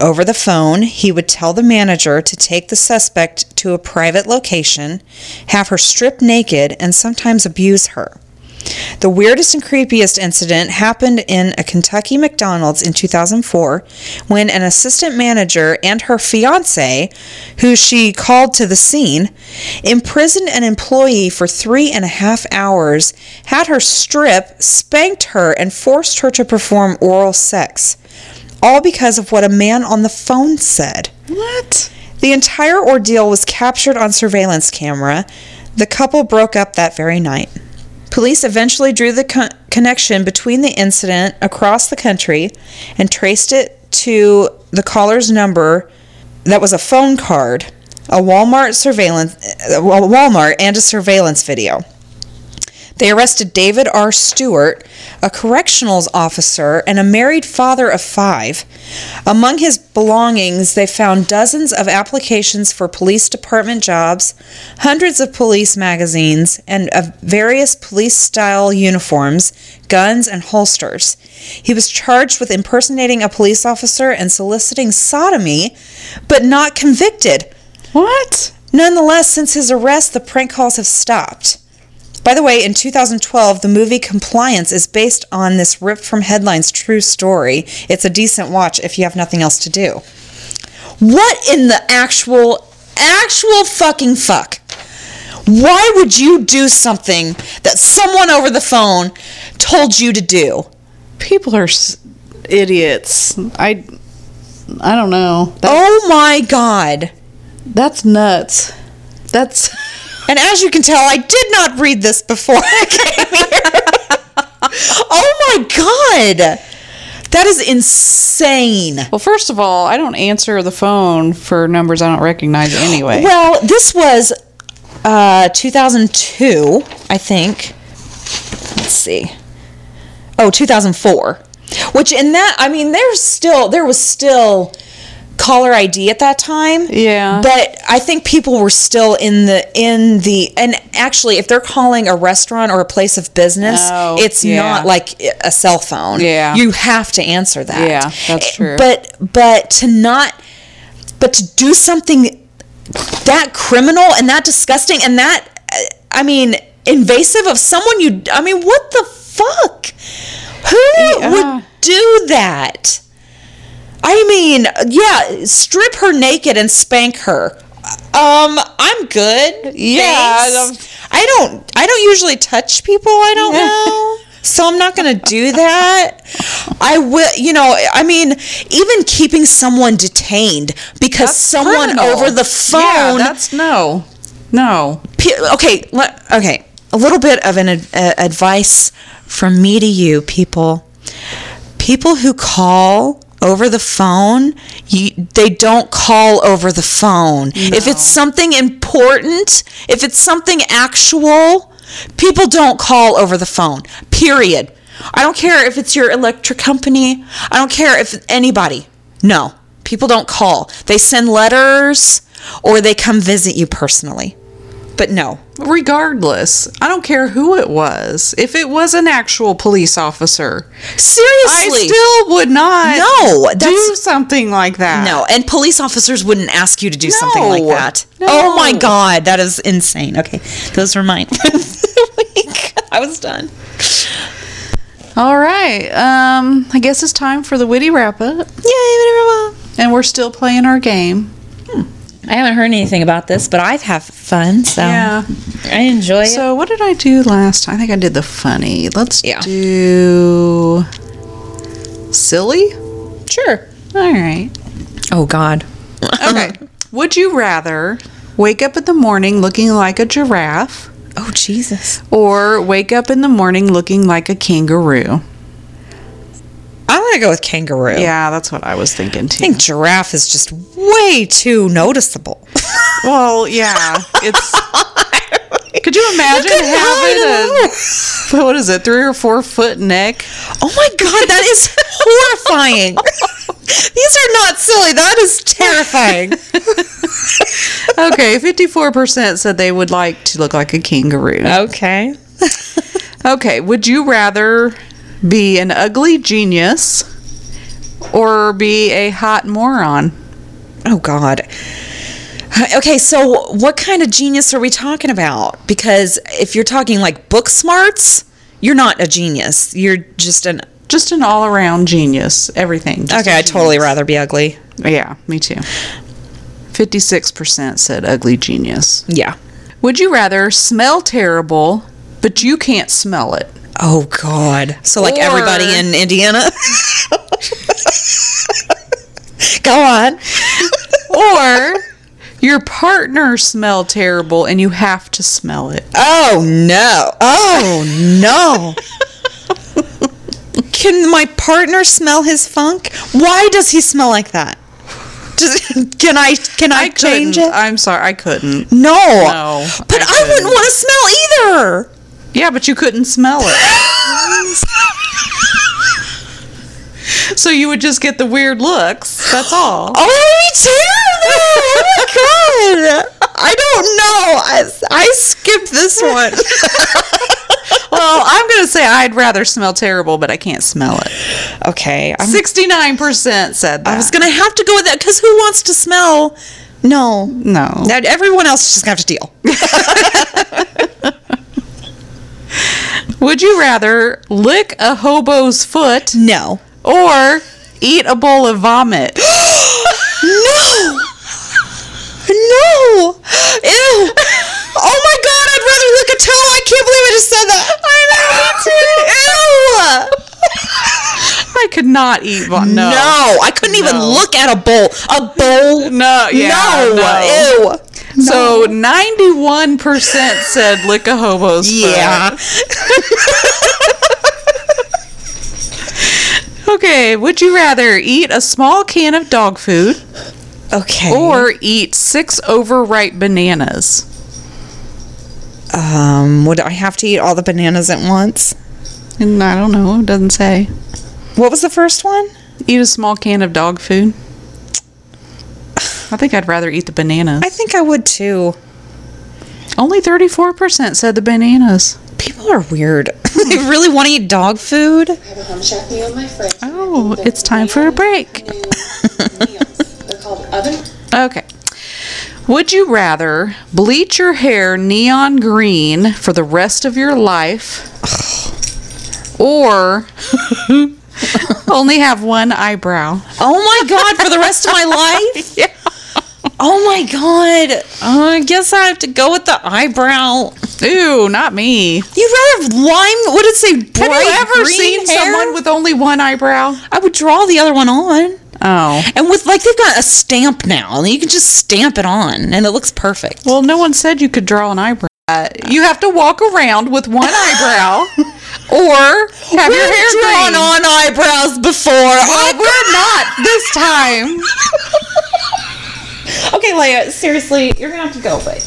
S1: Over the phone, he would tell the manager to take the suspect to a private location, have her stripped naked, and sometimes abuse her. The weirdest and creepiest incident happened in a Kentucky McDonald's in 2004 when an assistant manager and her fiance, who she called to the scene, imprisoned an employee for three and a half hours, had her strip, spanked her, and forced her to perform oral sex. All because of what a man on the phone said.
S2: What?
S1: The entire ordeal was captured on surveillance camera. The couple broke up that very night. Police eventually drew the con- connection between the incident across the country and traced it to the caller's number that was a phone card, a Walmart surveillance uh, Walmart and a surveillance video. They arrested David R. Stewart, a correctionals officer and a married father of five. Among his belongings, they found dozens of applications for police department jobs, hundreds of police magazines, and of various police style uniforms, guns, and holsters. He was charged with impersonating a police officer and soliciting sodomy, but not convicted.
S2: What?
S1: Nonetheless, since his arrest, the prank calls have stopped. By the way, in 2012, the movie Compliance is based on this ripped from headlines true story. It's a decent watch if you have nothing else to do. What in the actual, actual fucking fuck? Why would you do something that someone over the phone told you to do?
S2: People are s- idiots. I I don't know. That,
S1: Oh my god.
S2: That's nuts. That's
S1: And as you can tell, I did not read this before I came here. oh my god. That is insane.
S2: well. First of all, I don't answer the phone for numbers I don't recognize anyway.
S1: Well, this was uh, 2002, I think. Let's see. Oh, 2004. Which in that, I mean, there's still there was still caller ID at that time.
S2: Yeah.
S1: But I think people were still in the in the and actually if they're calling a restaurant or a place of business,
S2: Oh,
S1: it's
S2: yeah.
S1: not like a cell phone.
S2: Yeah.
S1: You have to answer that.
S2: Yeah, that's
S1: Eh,
S2: true.
S1: But but to not but to do something that criminal and that disgusting and that uh, I mean invasive of someone you I mean what the fuck? Who
S2: Yeah.
S1: would do that? I mean, yeah, strip her naked and spank her. Um, I'm good.
S2: Yeah,
S1: thanks. I don't I don't usually touch people I don't know. So I'm not going to do that. I will, you know, I mean, even keeping someone detained because
S2: That's
S1: someone
S2: criminal.
S1: over the phone.
S2: Yeah, that's no. No.
S1: P- okay, okay. A little bit of an ad- uh, advice from me to you, people. People who call over the phone, you, they don't call over the phone. If it's something important, if it's something actual, people don't call over the phone. Period. I don't care if it's your electric company. I don't care if anybody. No, people don't call. They send letters or they come visit you personally. But no,
S2: Regardless, I don't care who it was. If it was an actual police officer,
S1: seriously.
S2: I still would not
S1: No,
S2: do something like that.
S1: no, and police officers wouldn't ask you to do something like that.
S2: no.
S1: Oh my god, that is insane. Okay, those were mine. I was done.
S2: All right. Um, I guess it's time for the witty wrap up.
S1: Yay!
S2: And we're still playing our game.
S1: I haven't heard anything about this, but I've had fun, so
S2: Yeah.
S1: I enjoy it.
S2: So what did I do last? I think I did the funny. Let's
S1: Yeah.
S2: do silly.
S1: Sure.
S2: All right.
S1: Oh God.
S2: Okay. Would you rather wake up in the morning looking like a giraffe
S1: Oh Jesus.
S2: or wake up in the morning looking like a kangaroo?
S1: I'm gonna go with kangaroo.
S2: Yeah, that's what I was thinking too.
S1: I think giraffe is just way too noticeable.
S2: Well, yeah, it's. Could you imagine
S1: hide
S2: having a what is it, three or four foot neck?
S1: Oh my god, that is horrifying. These are not silly. That is terrifying.
S2: Okay, fifty-four percent said they would like to look like a kangaroo.
S1: Okay.
S2: Okay, would you rather be an ugly genius or be a hot moron?
S1: Oh god. Okay, so what kind of genius are we talking about? Because if you're talking like book smarts, you're not a genius. You're just an
S2: Just an all-around genius. Everything. Just
S1: Okay, I'd totally rather be ugly.
S2: Yeah, me too. Fifty-six percent said ugly genius.
S1: Yeah.
S2: Would you rather smell terrible, but you can't smell it?
S1: Oh god. So like
S2: Or-
S1: everybody in Indiana? Go on.
S2: Or your partner smell terrible and you have to smell it.
S1: Oh no. Oh no. Can my partner smell his funk? Why does he smell like that? Does, can I can I, change
S2: couldn't.
S1: it?
S2: I'm sorry, I couldn't.
S1: no.
S2: No,
S1: But
S2: I
S1: I, wouldn't want to smell either.
S2: Yeah, but you couldn't smell it. so you would just get the weird looks. That's all.
S1: Oh, me too. Oh my god. I don't know. I, I skipped this one.
S2: Well, I'm going to say I'd rather smell terrible, but I can't smell it.
S1: okay. I'm,
S2: 69% said that.
S1: I was gonna have to go with that because who wants to smell? No.
S2: No.
S1: That everyone else is just gonna have to deal.
S2: Would you rather lick a hobo's foot
S1: No.
S2: or eat a bowl of vomit?
S1: No! No! Ew! Oh my god, I'd rather lick a toe. I can't believe I just said that. I know, me too. Ew.
S2: I could not eat vomit.
S1: No. No. I couldn't even
S2: No.
S1: look at a bowl. A bowl?
S2: No, yeah,
S1: no.
S2: no.
S1: Ew.
S2: So 91% said lick a hobo's.
S1: Yeah.
S2: Okay, would you rather eat a small can of dog food
S1: Okay.
S2: or eat six overripe bananas?
S1: um, would I have to eat all the bananas at once?
S2: And I don't know, it doesn't say.
S1: What was the first one?
S2: Eat a small can of dog food. I think I'd rather eat the bananas.
S1: I think I would too.
S2: Only 34% said the bananas.
S1: People are weird. they really want to eat dog food?
S3: I have a home chef meal, my friend.
S2: Oh, it's time for a break.
S3: They're called oven.
S2: Okay. Would you rather bleach your hair neon green for the rest of your life or only have one eyebrow?
S1: Oh my god, for the rest of my life?
S2: Yeah.
S1: Oh my god. Oh, I guess I have to go with the eyebrow.
S2: Ooh, not me.
S1: You'd rather have lime? What did it say?
S2: Have you ever
S1: green
S2: seen
S1: hair?
S2: someone with only one eyebrow?
S1: I would draw the other one on.
S2: Oh.
S1: And with like they've got a stamp now, and you can just stamp it on, and it looks perfect.
S2: Well, no one said you could draw an eyebrow. Uh, you have to walk around with one eyebrow or have your hair
S1: drawn
S2: green.
S1: on eyebrows before.
S2: Well, we're not this time.
S1: Okay, Leia, seriously, you're gonna have to go, but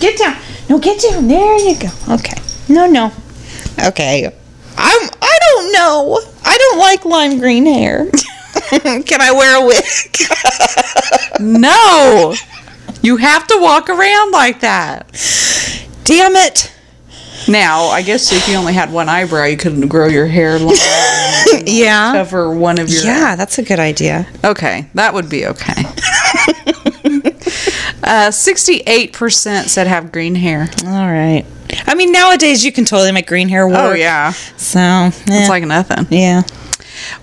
S1: get down. No, get down. There you go. Okay. No, no. Okay. I'm. I don't know. I don't like lime green hair. Can I wear a wig?
S2: No. You have to walk around like that.
S1: Damn it.
S2: Now, I guess if you only had one eyebrow, you couldn't grow your hair long
S1: Yeah.
S2: cover one of your
S1: Yeah, that's a good idea.
S2: Okay, that would be okay. Uh, 68% said have green hair.
S1: All right. I mean, nowadays you can totally make green hair work.
S2: Oh, yeah.
S1: So eh,
S2: It's like nothing.
S1: yeah.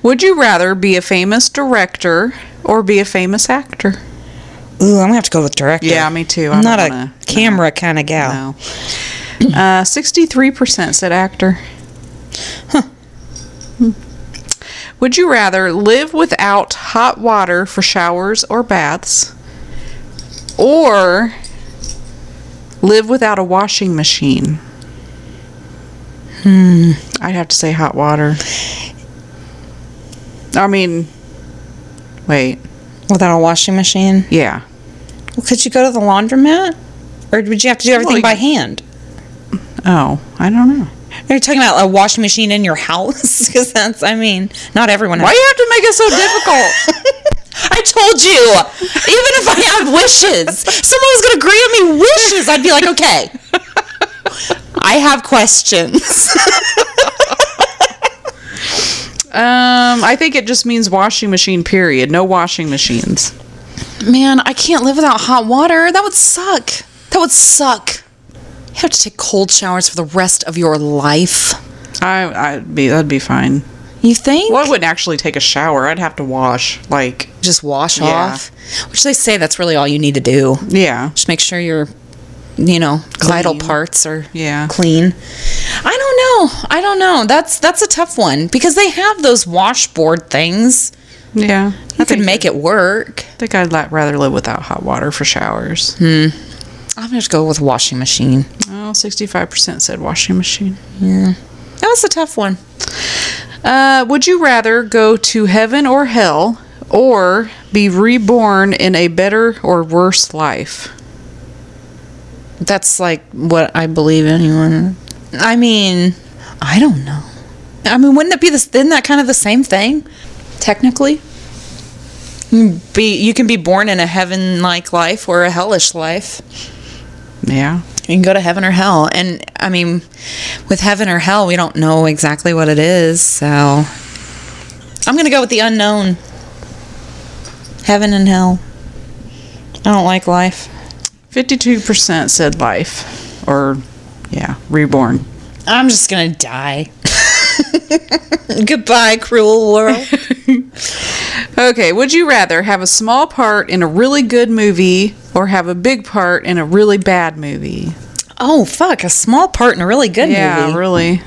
S2: Would you rather be a famous director or be a famous actor?
S1: Ooh, I'm gonna have to go with director.
S2: Yeah, me too. I
S1: I'm
S2: don't
S1: not
S2: wanna-
S1: a camera kind of gal.
S2: No. Uh, 63% said actor. Hmm. Would you rather live without hot water for showers or baths or live without a washing machine? Hmm. I'd have to say hot water. I mean, wait.
S1: Without a washing machine?
S2: Yeah.
S1: Well, could you go to the laundromat, or would you have to do everything
S2: Well,
S1: by hand?
S2: Oh, I don't know.
S1: You're you talking about a washing machine in your house? Because that's, I mean, not everyone.
S2: Why
S1: do
S2: you have to make it so difficult?
S1: I told you, even if I have wishes, someone was gonna grant me wishes, I'd be like, okay. I have questions.
S2: Um, I think it just means washing machine. Period. No washing machines.
S1: Man, I can't live without hot water. That would suck. That would suck. You have to take cold showers for the rest of your life.
S2: I, I'd be that'd be fine.
S1: You think?
S2: Well, I wouldn't actually take a shower. I'd have to wash. Like,
S1: Just wash
S2: Yeah.
S1: off. Which they say that's really all you need to do.
S2: yeah,
S1: Just make sure your, you know, vital parts are
S2: Yeah.
S1: clean. I don't know. I don't know. That's that's a tough one because they have those washboard things.
S2: yeah.
S1: You could make it work.
S2: I think I'd rather live without hot water for showers. Hmm.
S1: I'm gonna just go with washing machine.
S2: Oh, 65% said washing machine.
S1: Yeah, that was a tough one.
S2: Uh, would you rather go to heaven or hell, or be reborn in a better or worse life?
S1: That's like what I believe anyone. I mean, I don't know. I mean, wouldn't it be this? Isn't that kind of the same thing? Technically, be you can be born in a heaven-like life or a hellish life.
S2: Yeah.
S1: You can go to heaven or hell, and I mean, with heaven or hell, we don't know exactly what it is. So, I'm gonna go with the unknown. Heaven and hell. I don't like life.
S2: 52% said life, or yeah, reborn.
S1: I'm just gonna die. Goodbye, cruel world.
S2: Okay, would you rather have a small part in a really good movie or have a big part in a really bad movie?
S1: Oh fuck! A small part in a really good
S2: yeah,
S1: movie.
S2: Yeah, really.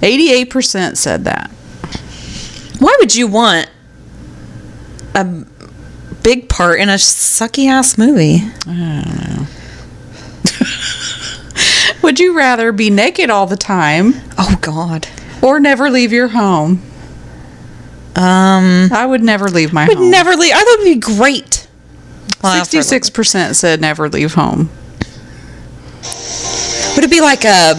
S2: 88% said that.
S1: Why would you want a big part in a sucky ass movie? I don't know.
S2: Would you rather be naked all the time
S1: Oh God.
S2: or never leave your home?
S1: Um,
S2: I would never leave my I
S1: would
S2: home.
S1: never leave. I thought it would be great. Well, little
S2: 66% said never leave home.
S1: Would it be like a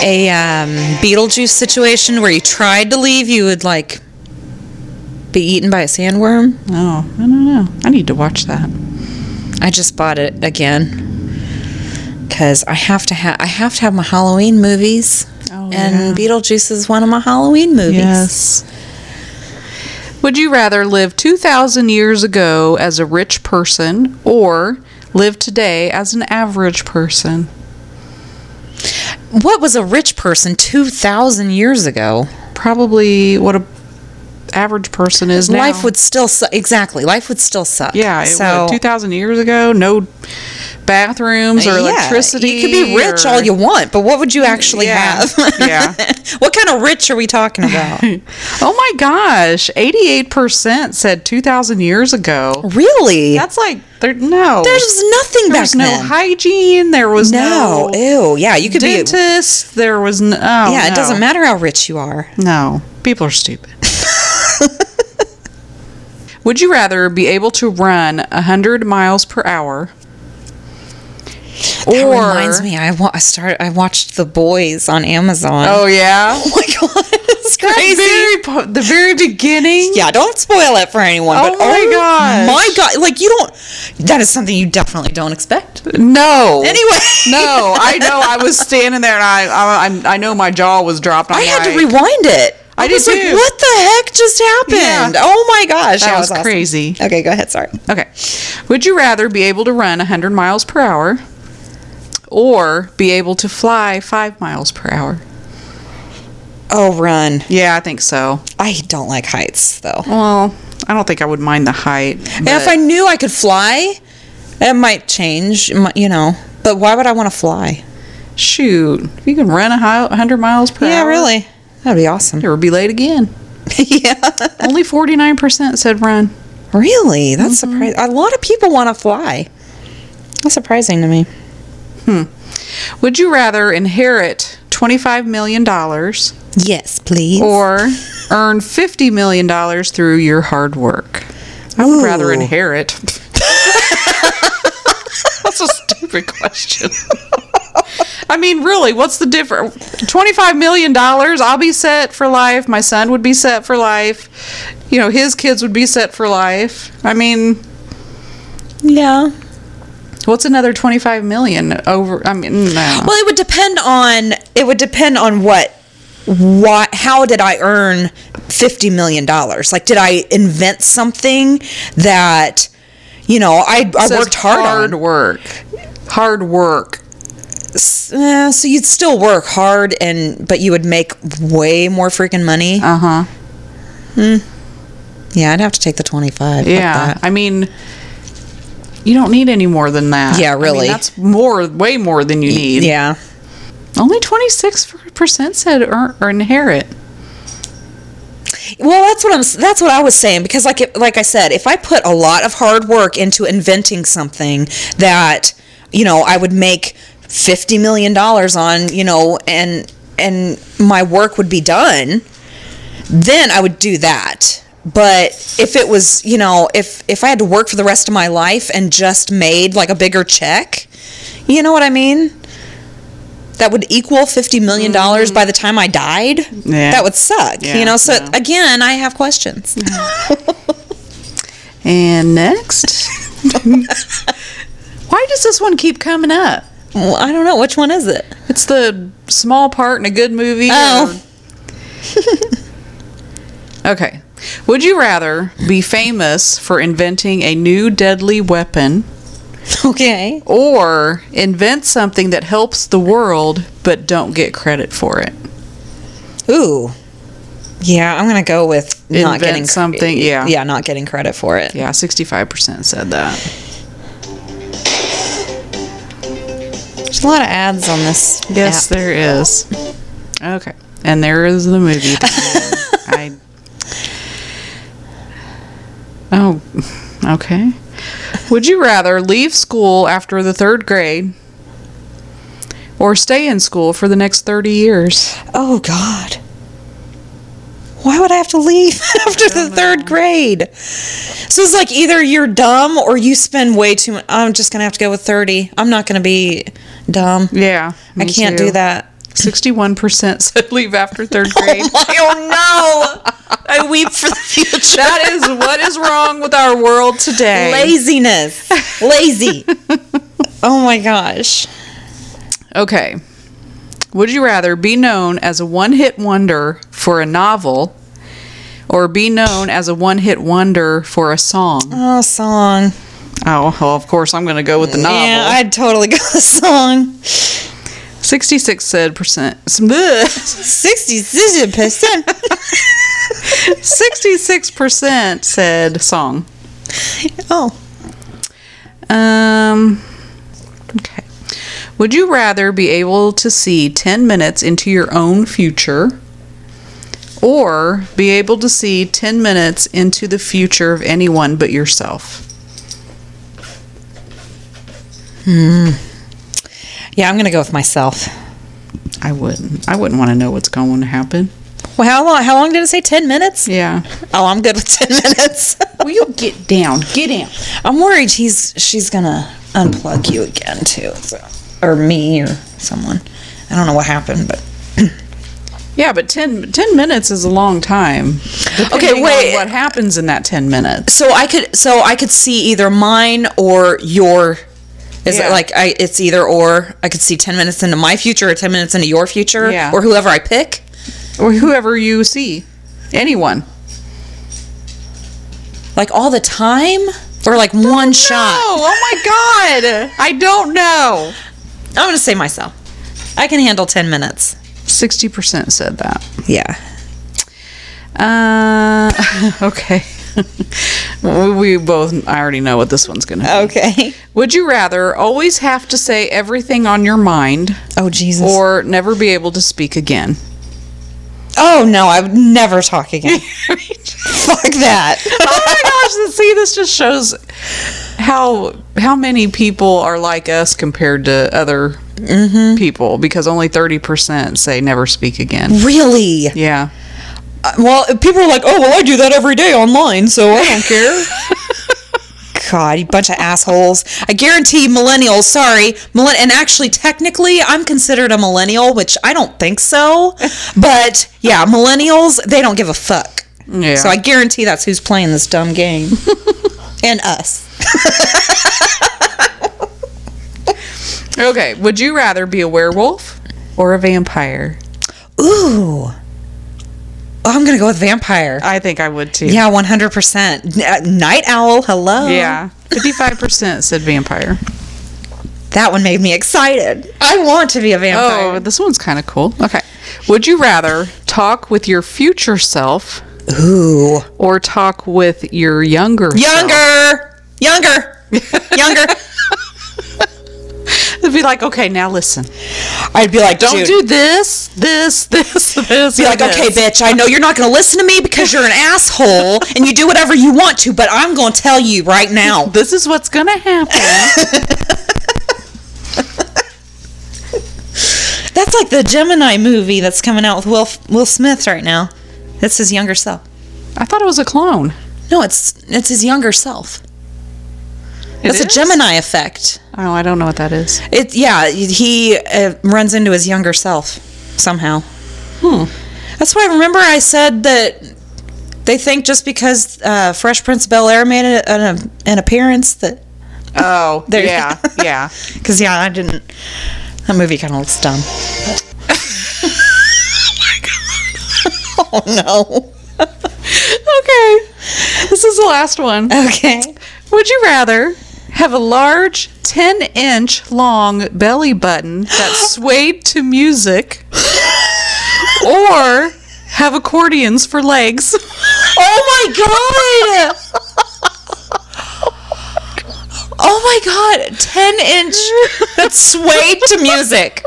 S1: a um, Beetlejuice situation where you tried to leave, you would like be eaten by a sandworm?
S2: Oh, I don't know. I need to watch that.
S1: I just bought it again because I have to have I have to have my Halloween movies,
S2: Oh,
S1: and Beetlejuice is one of my Halloween movies.
S2: Yes. Would you rather live 2,000 years ago as a rich person or live today as an average person?
S1: What was a rich person two thousand years ago?
S2: Probably what a average person is now.
S1: Life would still su- exactly. Life would still suck.
S2: Yeah,
S1: so
S2: 2,000 years ago, no bathrooms or
S1: Yeah,
S2: electricity.
S1: You could be rich
S2: or-
S1: all you want, but what would you actually
S2: Yeah,
S1: have?
S2: yeah.
S1: what kind of rich are we talking about?
S2: Oh my gosh, 88% said 2,000 years ago.
S1: really?
S2: That's like, there, no.
S1: There's nothing
S2: there
S1: back
S2: was no
S1: then.
S2: hygiene. There was
S1: no,
S2: no,
S1: ew. Yeah, you could be.
S2: dentist. There was no.
S1: Oh, yeah, it doesn't matter how rich you are.
S2: No, people are stupid. Would you rather be able to run 100 miles per hour?
S1: That reminds me. I, wa- I started. I watched The Boys on Amazon.
S2: Oh, yeah?
S1: Oh my god, it's
S2: The
S1: crazy.
S2: very, the very beginning?
S1: yeah, don't spoil it for anyone.
S2: Oh
S1: but
S2: my oh god,
S1: my god! Like you don't. That is something you definitely don't expect.
S2: No.
S1: Anyway.
S2: no, I know. I was standing there and I, I, I'm- know my jaw was dropped.
S1: I had to rewind it.
S2: I did
S1: was like,
S2: too.
S1: what the heck just happened?
S2: Yeah.
S1: Oh my gosh,
S2: That was
S1: awesome.
S2: crazy.
S1: Okay, go ahead. Sorry.
S2: Okay. Would you rather be able to run 100 miles per hour or be able to fly 5 miles per hour?
S1: Oh, run.
S2: Yeah, I think so.
S1: I don't like heights though.
S2: Well, I don't think I would mind the height.
S1: And if I knew I could fly, it might change. You know, but why would I want to fly?
S2: shoot, if you can run a 100 miles per
S1: Yeah,
S2: hour, Yeah,
S1: really. That'd be awesome.
S2: Never be late again.
S1: yeah.
S2: Only 49% said run.
S1: Really? That's surprising. A lot of people want to fly. That's surprising to me. Hmm.
S2: Would you rather inherit $25 million
S1: Yes, please.
S2: or earn $50 million through your hard work? I would rather inherit. That's a stupid question. I mean, really, what's the difference? $25 million, I'll be set for life. My son would be set for life. You know, his kids would be set for life. I mean,
S1: yeah.
S2: what's another 25 million over? I mean, no.
S1: Well, it would depend on it would depend on what what how did I earn 50 million dollars? Like did I invent something that you know, I I worked hard,
S2: hard
S1: on.
S2: work. Hard work.
S1: Uh, so you'd still work hard and but you would make way more freaking money.
S2: Uh huh. Hmm.
S1: yeah, I'd have to take the 25.
S2: Yeah.
S1: that.
S2: I mean, you don't need any more than that.
S1: Yeah,
S2: I mean,
S1: really.
S2: that's more, way more than you need.
S1: Yeah.
S2: Only 26% said earn, or inherit.
S1: Well, that's what I'm. That's what I was saying because, like, it, like I said, if I put a lot of hard work into inventing something that, you know, I would make fifty million dollars on, you know, and and my work would be done, then I would do that. But if it was, you know, if if I had to work for the rest of my life and just made like a bigger check, you know what I mean? That would equal fifty million dollars by the time I died.
S2: Yeah.
S1: That would suck.
S2: Yeah,
S1: you know, so
S2: yeah.
S1: again, I have questions. Mm-hmm.
S2: And next. Why does this one keep coming up?
S1: Well, I don't know which one is it.
S2: It's the small part in a good movie.
S1: Oh.
S2: or- okay. Would you rather be famous for inventing a new deadly weapon
S1: Okay.
S2: or invent something that helps the world but don't get credit for it?
S1: Ooh. Yeah, I'm gonna go with not
S2: Invent
S1: getting
S2: something, yeah.
S1: Yeah, not getting credit for it.
S2: Yeah, 65% said that.
S1: There's a lot of ads on this.
S2: Yes,
S1: app.
S2: there is. Okay. And there is the movie. I Oh, okay. Would you rather leave school after the 3rd grade or stay in school for the next 30 years?
S1: Oh God. Why would I have to leave after the third grade? So it's like either you're dumb or you spend way too much. I'm just gonna have to go with thirty. I'm not gonna be dumb.
S2: Yeah.
S1: I can't
S2: too.
S1: do that.
S2: 61% said leave after 3rd grade.
S1: oh no! I weep for the future.
S2: that is what is wrong with our world today.
S1: laziness. Lazy. oh my gosh.
S2: Okay. Would you rather be known as a one hit wonder for a novel or be known as a one hit wonder for a song?
S1: Oh, song.
S2: Oh, well, of course, I'm going to go with the novel.
S1: Yeah, I'd totally go with song.
S2: 66 said percent. bleh.
S1: Sixty-six percent.
S2: 66 said song.
S1: Oh.
S2: Um, okay. Would you rather be able to see 10 minutes into your own future or be able to see 10 minutes into the future of anyone but yourself? Hmm.
S1: Yeah, I'm going to go with myself.
S2: I wouldn't. I wouldn't want to know what's going to happen.
S1: Well, how long? How long did it say? Ten minutes?
S2: Yeah.
S1: Oh, I'm good with ten minutes.
S2: Will you get down? Get down.
S1: I'm worried he's she's gonna unplug you again too, so, or me or someone. I don't know what happened, but
S2: Yeah, but 10, 10 minutes is a long time. on
S1: wait.
S2: what happens in that 10 minutes?
S1: so I could so I could see either mine or your. Is
S2: Yeah.
S1: it like I? It's either or. I could see ten minutes into my future or ten minutes into your future,
S2: Yeah.
S1: or whoever I pick.
S2: Or whoever you see. Anyone.
S1: Like all the time, or like one shot.
S2: Oh, oh my God. I don't know.
S1: I'm gonna say myself. I can handle ten minutes.
S2: 60% said that.
S1: Yeah.
S2: Uh, okay. We we both, I already know what this one's going to be.
S1: Okay.
S2: Would you rather always have to say everything on your mind
S1: Oh Jesus.
S2: or never be able to speak again?
S1: oh no, I would never talk again. Fuck that.
S2: oh my gosh, see, this just shows how how many people are like us compared to other mm-hmm. people because only 30% say never speak again.
S1: really?
S2: Yeah.
S1: Uh, Well, people are like, oh, well, I do that every day online, so I don't care. God, you bunch of assholes. I guarantee millennials, sorry. Millenn- and actually, technically, I'm considered a millennial, which I don't think so. But yeah, millennials, they don't give a fuck.
S2: Yeah.
S1: So I guarantee that's who's playing this dumb game. and us.
S2: Okay, would you rather be a werewolf or a vampire?
S1: Ooh. Oh, I'm to go with vampire.
S2: I think I would too.
S1: Yeah, 100%. Uh, night owl, hello.
S2: Yeah. 55% said vampire.
S1: That one made me excited. I want to be a vampire.
S2: Oh, this one's kind of cool. Okay. Would you rather talk with your future self
S1: Ooh.
S2: or talk with your younger self?
S1: Younger. Younger.
S2: It'd be like, okay, now listen.
S1: I'd be like,
S2: Don't do this, this, this, this.
S1: be like,
S2: and
S1: okay, bitch, I know you're not going to listen to me because you're an asshole and you do whatever you want to, but I'm going to tell you right now.
S2: This is what's gonna happen.
S1: That's like the Gemini movie that's coming out with Will Will Smith right now. That's his younger self.
S2: I thought it was a clone.
S1: No, it's it's his younger self.
S2: It
S1: That's a? Gemini effect.
S2: Oh, I don't know what that is.
S1: It yeah, he uh, runs into his younger self somehow.
S2: Hmm.
S1: That's why I remember I said that they think just because uh, Fresh Prince of Bel Air made a, an, an appearance that
S2: Oh,
S1: There-
S2: yeah, yeah.
S1: because yeah, I didn't. That movie kind of looks dumb. oh no.
S2: okay, this is the last one.
S1: Okay.
S2: Would you rather have a large 10 inch long belly button that swayed to music or have accordions for legs?
S1: Oh my god! Oh my god! 10 inch that swayed to music.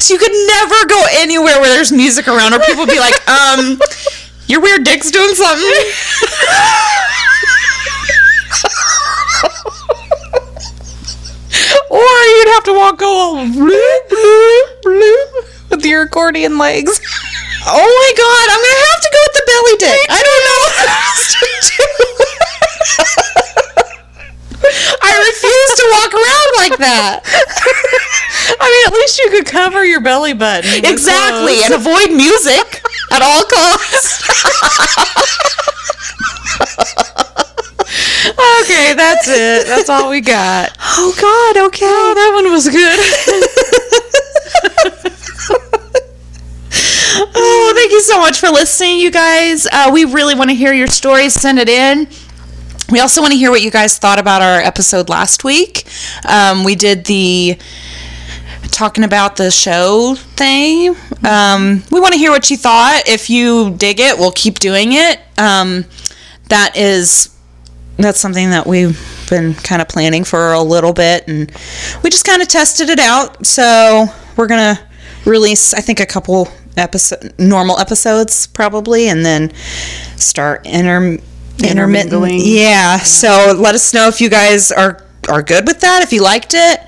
S1: So you could never go anywhere where there's music around or people be like, um, your weird dick's doing something.
S2: Have to walk all bloop, bloop, bloop with your accordion legs.
S1: Oh my god, I'm gonna have to go with the belly dick. I don't know what else to do. I refuse to walk around like that.
S2: I mean, at least you could cover your belly button.
S1: Exactly,
S2: clothes.
S1: and avoid music at all costs.
S2: Okay, that's it. That's all we got.
S1: Oh God, okay.
S2: Oh, that one was good.
S1: Oh, thank you so much for listening, you guys. Uh, we really want to hear your stories. Send it in. We also want to hear what you guys thought about our episode last week. Um, we did the talking about the show thing. Um, we want to hear what you thought. If you dig it, we'll keep doing it. Um, that is that's something that we've been kind of planning for a little bit and we just kind of tested it out so we're gonna release i think a couple episode normal episodes probably and then start inter- intermittent
S2: Intermingling.
S1: yeah so let us know if you guys are are good with that if you liked it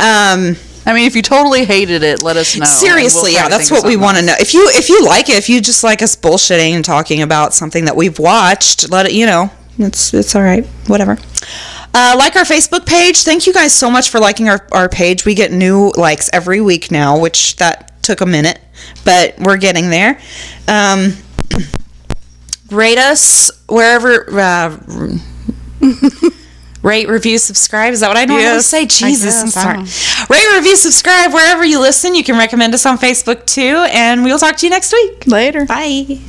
S1: um
S2: I mean, if you totally hated it, let us know. and we'll
S1: Seriously, yeah, that's what we want to know. If you if you like it, if you just like us bullshitting and talking about something that we've watched, let it you know. It's it's all right. Whatever. Uh, like our Facebook page. Thank you guys so much for liking our, our page. We get new likes every week now, which that took a minute, but we're getting there. Um, rate us wherever. Uh, Rate, review, subscribe. Is that what I normally
S2: Yes,
S1: say? Jesus, I'm sorry. Rate, review, subscribe wherever you listen. You can recommend us on Facebook too, and we'll talk to you next week.
S2: Later.
S1: Bye.